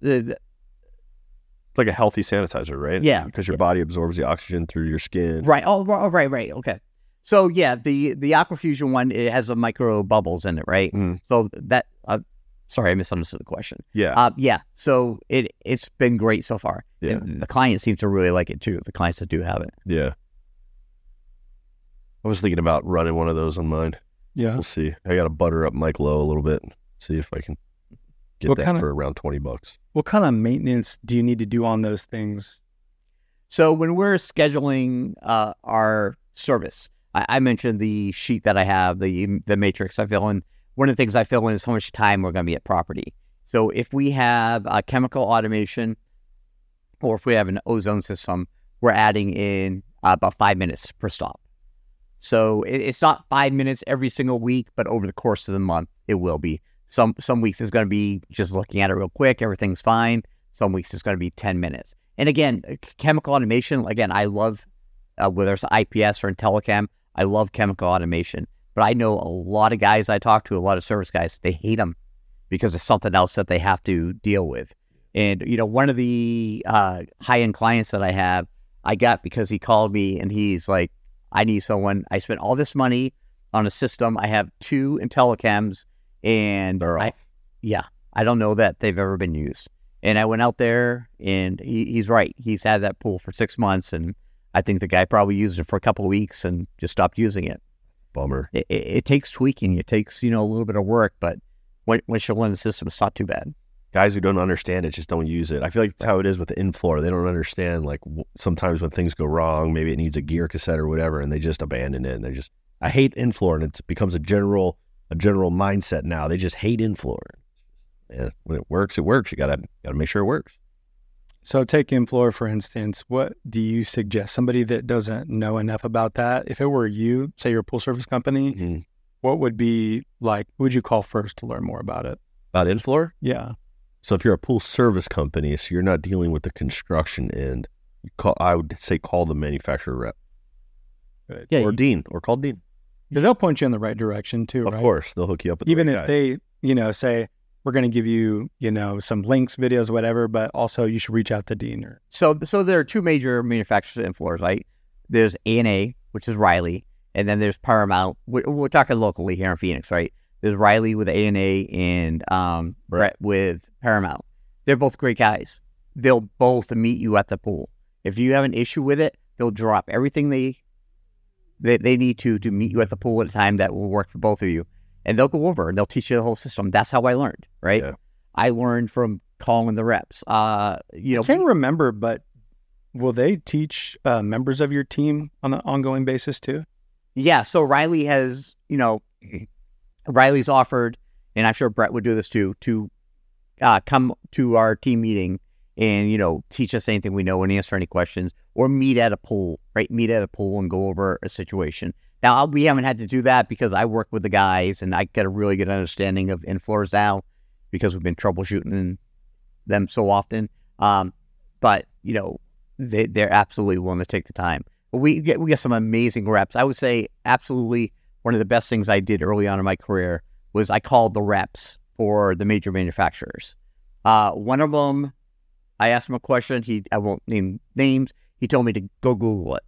the, the it's like a healthy sanitizer, right? Yeah. because your body absorbs the oxygen through your skin. right, oh, oh, right, right, okay. So yeah, the the Aquafusion one it has a micro bubbles in it, right? Mm. So that uh, sorry, I misunderstood the question. Yeah, Uh, yeah, so it it's been great so far. Yeah. And the clients seem to really like it too. The clients that do have it. yeah. I was thinking about running one of those on mine. Yeah. We'll see. I got to butter up Mike Lowe a little bit. See if I can get What that kinda- for around twenty bucks. What kind of maintenance do you need to do on those things? So when we're scheduling uh, our service, I, I mentioned the sheet that I have, the the matrix I fill in. One of the things I fill in is how much time we're going to be at property. So if we have a chemical automation, or if we have an ozone system, we're adding in uh, about five minutes per stop. So it, it's not five minutes every single week, but over the course of the month, it will be. Some some weeks it's going to be just looking at it real quick, everything's fine. Some weeks it's going to be ten minutes. And again, uh, chemical automation. Again, I love uh, whether it's IPS or IntelliChem. I love chemical automation, but I know a lot of guys I talk to, a lot of service guys, they hate them because it's something else that they have to deal with. And you know, one of the uh, high end clients that I have, I got because he called me and he's like, "I need someone. I spent all this money on a system. I have two IntelliChems, and They're I, off. yeah, I don't know that they've ever been used." And I went out there, and he, he's right. He's had that pool for six months, and I think the guy probably used it for a couple of weeks and just stopped using it. Bummer. It, it, it takes tweaking. It takes you know a little bit of work, but once you learn the system, it's not too bad. Guys who don't understand it just don't use it. I feel like that's how it is with the Infloor. They don't understand like w- sometimes when things go wrong, maybe it needs a gear cassette or whatever, and they just abandon it. And they just I hate Infloor, and it becomes a general a general mindset now. They just hate Infloor. Yeah, when it works, it works. You gotta gotta make sure it works. So take Infloor for instance. What do you suggest? Somebody that doesn't know enough about that. If it were you, say you're a pool service company, Mhm. what would be like? Who would you call first to learn more about it? About Infloor, Yeah. So if you're a pool service company, so you're not dealing with the construction end, you call, I would say call the manufacturer rep Good. Yeah, or you- Dean or call Dean. Because they'll point you in the right direction too, Of right? course, they'll hook you up with the Even right if guy. they, you know, say we're going to give you, you know, some links, videos, whatever, but also you should reach out to Dean or So, so there are two major manufacturers in Florida, right? There's A and A, which is Riley, and then there's Paramount. We're, we're talking locally here in Phoenix, right? There's Riley with A and A and um, Brett with Paramount. They're both great guys. They'll both meet you at the pool. If you have an issue with it, they'll drop everything they they, they need to to meet you at the pool at a time that will work for both of you, and they'll go over and they'll teach you the whole system. That's how I learned, right? Yeah. I learned from calling the reps. Uh, you know, I can't remember, but will they teach uh, members of your team on an ongoing basis too? Yeah, so Riley has, you know, Riley's offered, and I'm sure Brett would do this too, to uh, come to our team meeting and, you know, teach us anything we know and answer any questions or meet at a pool, right? Meet at a pool and go over a situation. Now, we haven't had to do that because I work with the guys and I get a really good understanding of in floors now because we've been troubleshooting them so often. Um, but, you know, they, they're absolutely willing to take the time. We get we get some amazing reps. I would say absolutely one of the best things I did early on in my career was I called the reps for the major manufacturers. Uh, one of them, I asked him a question. He I won't name names. He told me to go Google it.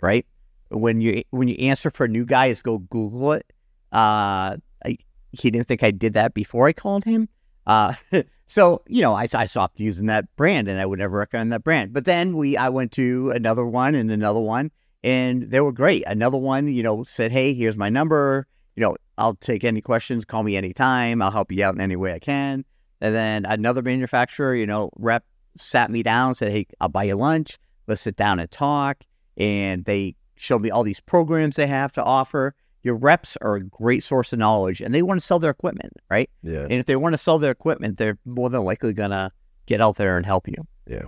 Right when you when you answer for a new guys, go Google it. Uh, I, he didn't think I did that before I called him. Uh, [LAUGHS] so you know, I, I stopped using that brand, and I would never recommend that brand. But then we, I went to another one and another one, and they were great. Another one, you know, said, "Hey, here's my number. You know, I'll take any questions. Call me anytime. I'll help you out in any way I can." And then another manufacturer, you know, rep sat me down, said, "Hey, I'll buy you lunch. Let's sit down and talk." And they showed me all these programs they have to offer. Your reps are a great source of knowledge, and they want to sell their equipment, right? Yeah. And if they want to sell their equipment, they're more than likely gonna get out there and help you. Yeah.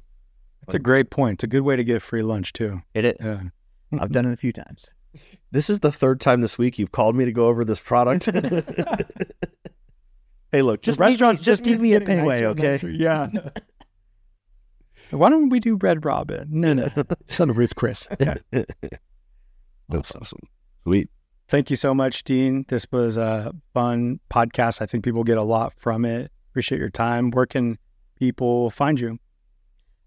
It's a great point. It's a good way to get free lunch too. It is. Yeah. I've done it a few times. This is the third time this week you've called me to go over this product. [LAUGHS] hey, look, just restaurants just give me a payway, okay? Yeah. [LAUGHS] Why don't we do Red Robin? No, no. [LAUGHS] Son of Ruth's Chris. Yeah. That's awesome. Sweet. Thank you so much, Dean. This was a fun podcast. I think people get a lot from it. Appreciate your time. Where can people find you?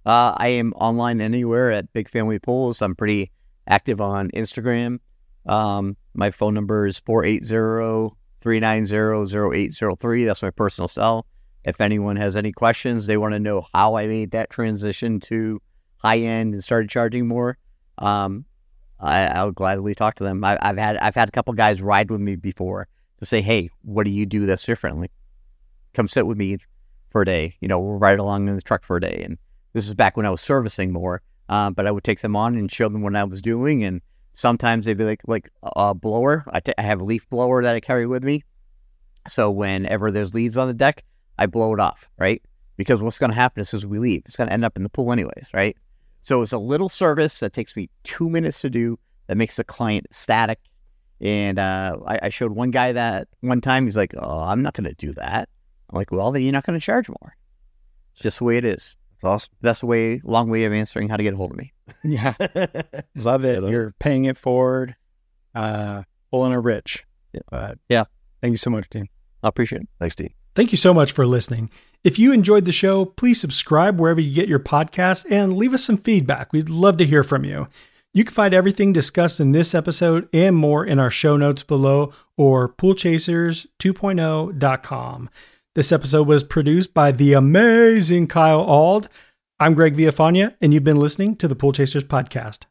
Uh, I am online anywhere at Big Family Pools. I'm pretty active on Instagram. Um, my phone number is 480-390-0803. That's my personal cell. If anyone has any questions, they want to know how I made that transition to high end and started charging more, um, I, I would gladly talk to them. I, I've had I've had a couple guys ride with me before to say, "Hey, what do you do that's differently? Come sit with me for a day. You know, we'll ride along in the truck for a day." And this is back when I was servicing more, uh, but I would take them on and show them what I was doing. And sometimes they'd be like, like a blower. I have a leaf blower that I carry with me. So whenever there's leaves on the deck, I blow it off, right? Because what's going to happen is as we leave, it's going to end up in the pool anyways, right? So it's a little service that takes me two minutes to do that makes the client ecstatic And uh, I, I showed one guy that one time. He's like, "Oh, I'm not going to do that." I'm like, "Well, then you're not going to charge more." It's just the way it is. That's awesome. That's the way, long way of answering how to get a hold of me. [LAUGHS] Yeah, [LAUGHS] love it. Right. You're paying it forward, uh, pulling a rich. Yeah. But Yeah. thank you so much, Dean. I appreciate it. Thanks, Dean. Thank you so much for listening. If you enjoyed the show, please subscribe wherever you get your podcasts and leave us some feedback. We'd love to hear from you. You can find everything discussed in this episode and more in our show notes below or poolchasers2.0.com. This episode was produced by the amazing Kyle Ald. I'm Greg Villafana, and you've been listening to the Pool Chasers Podcast.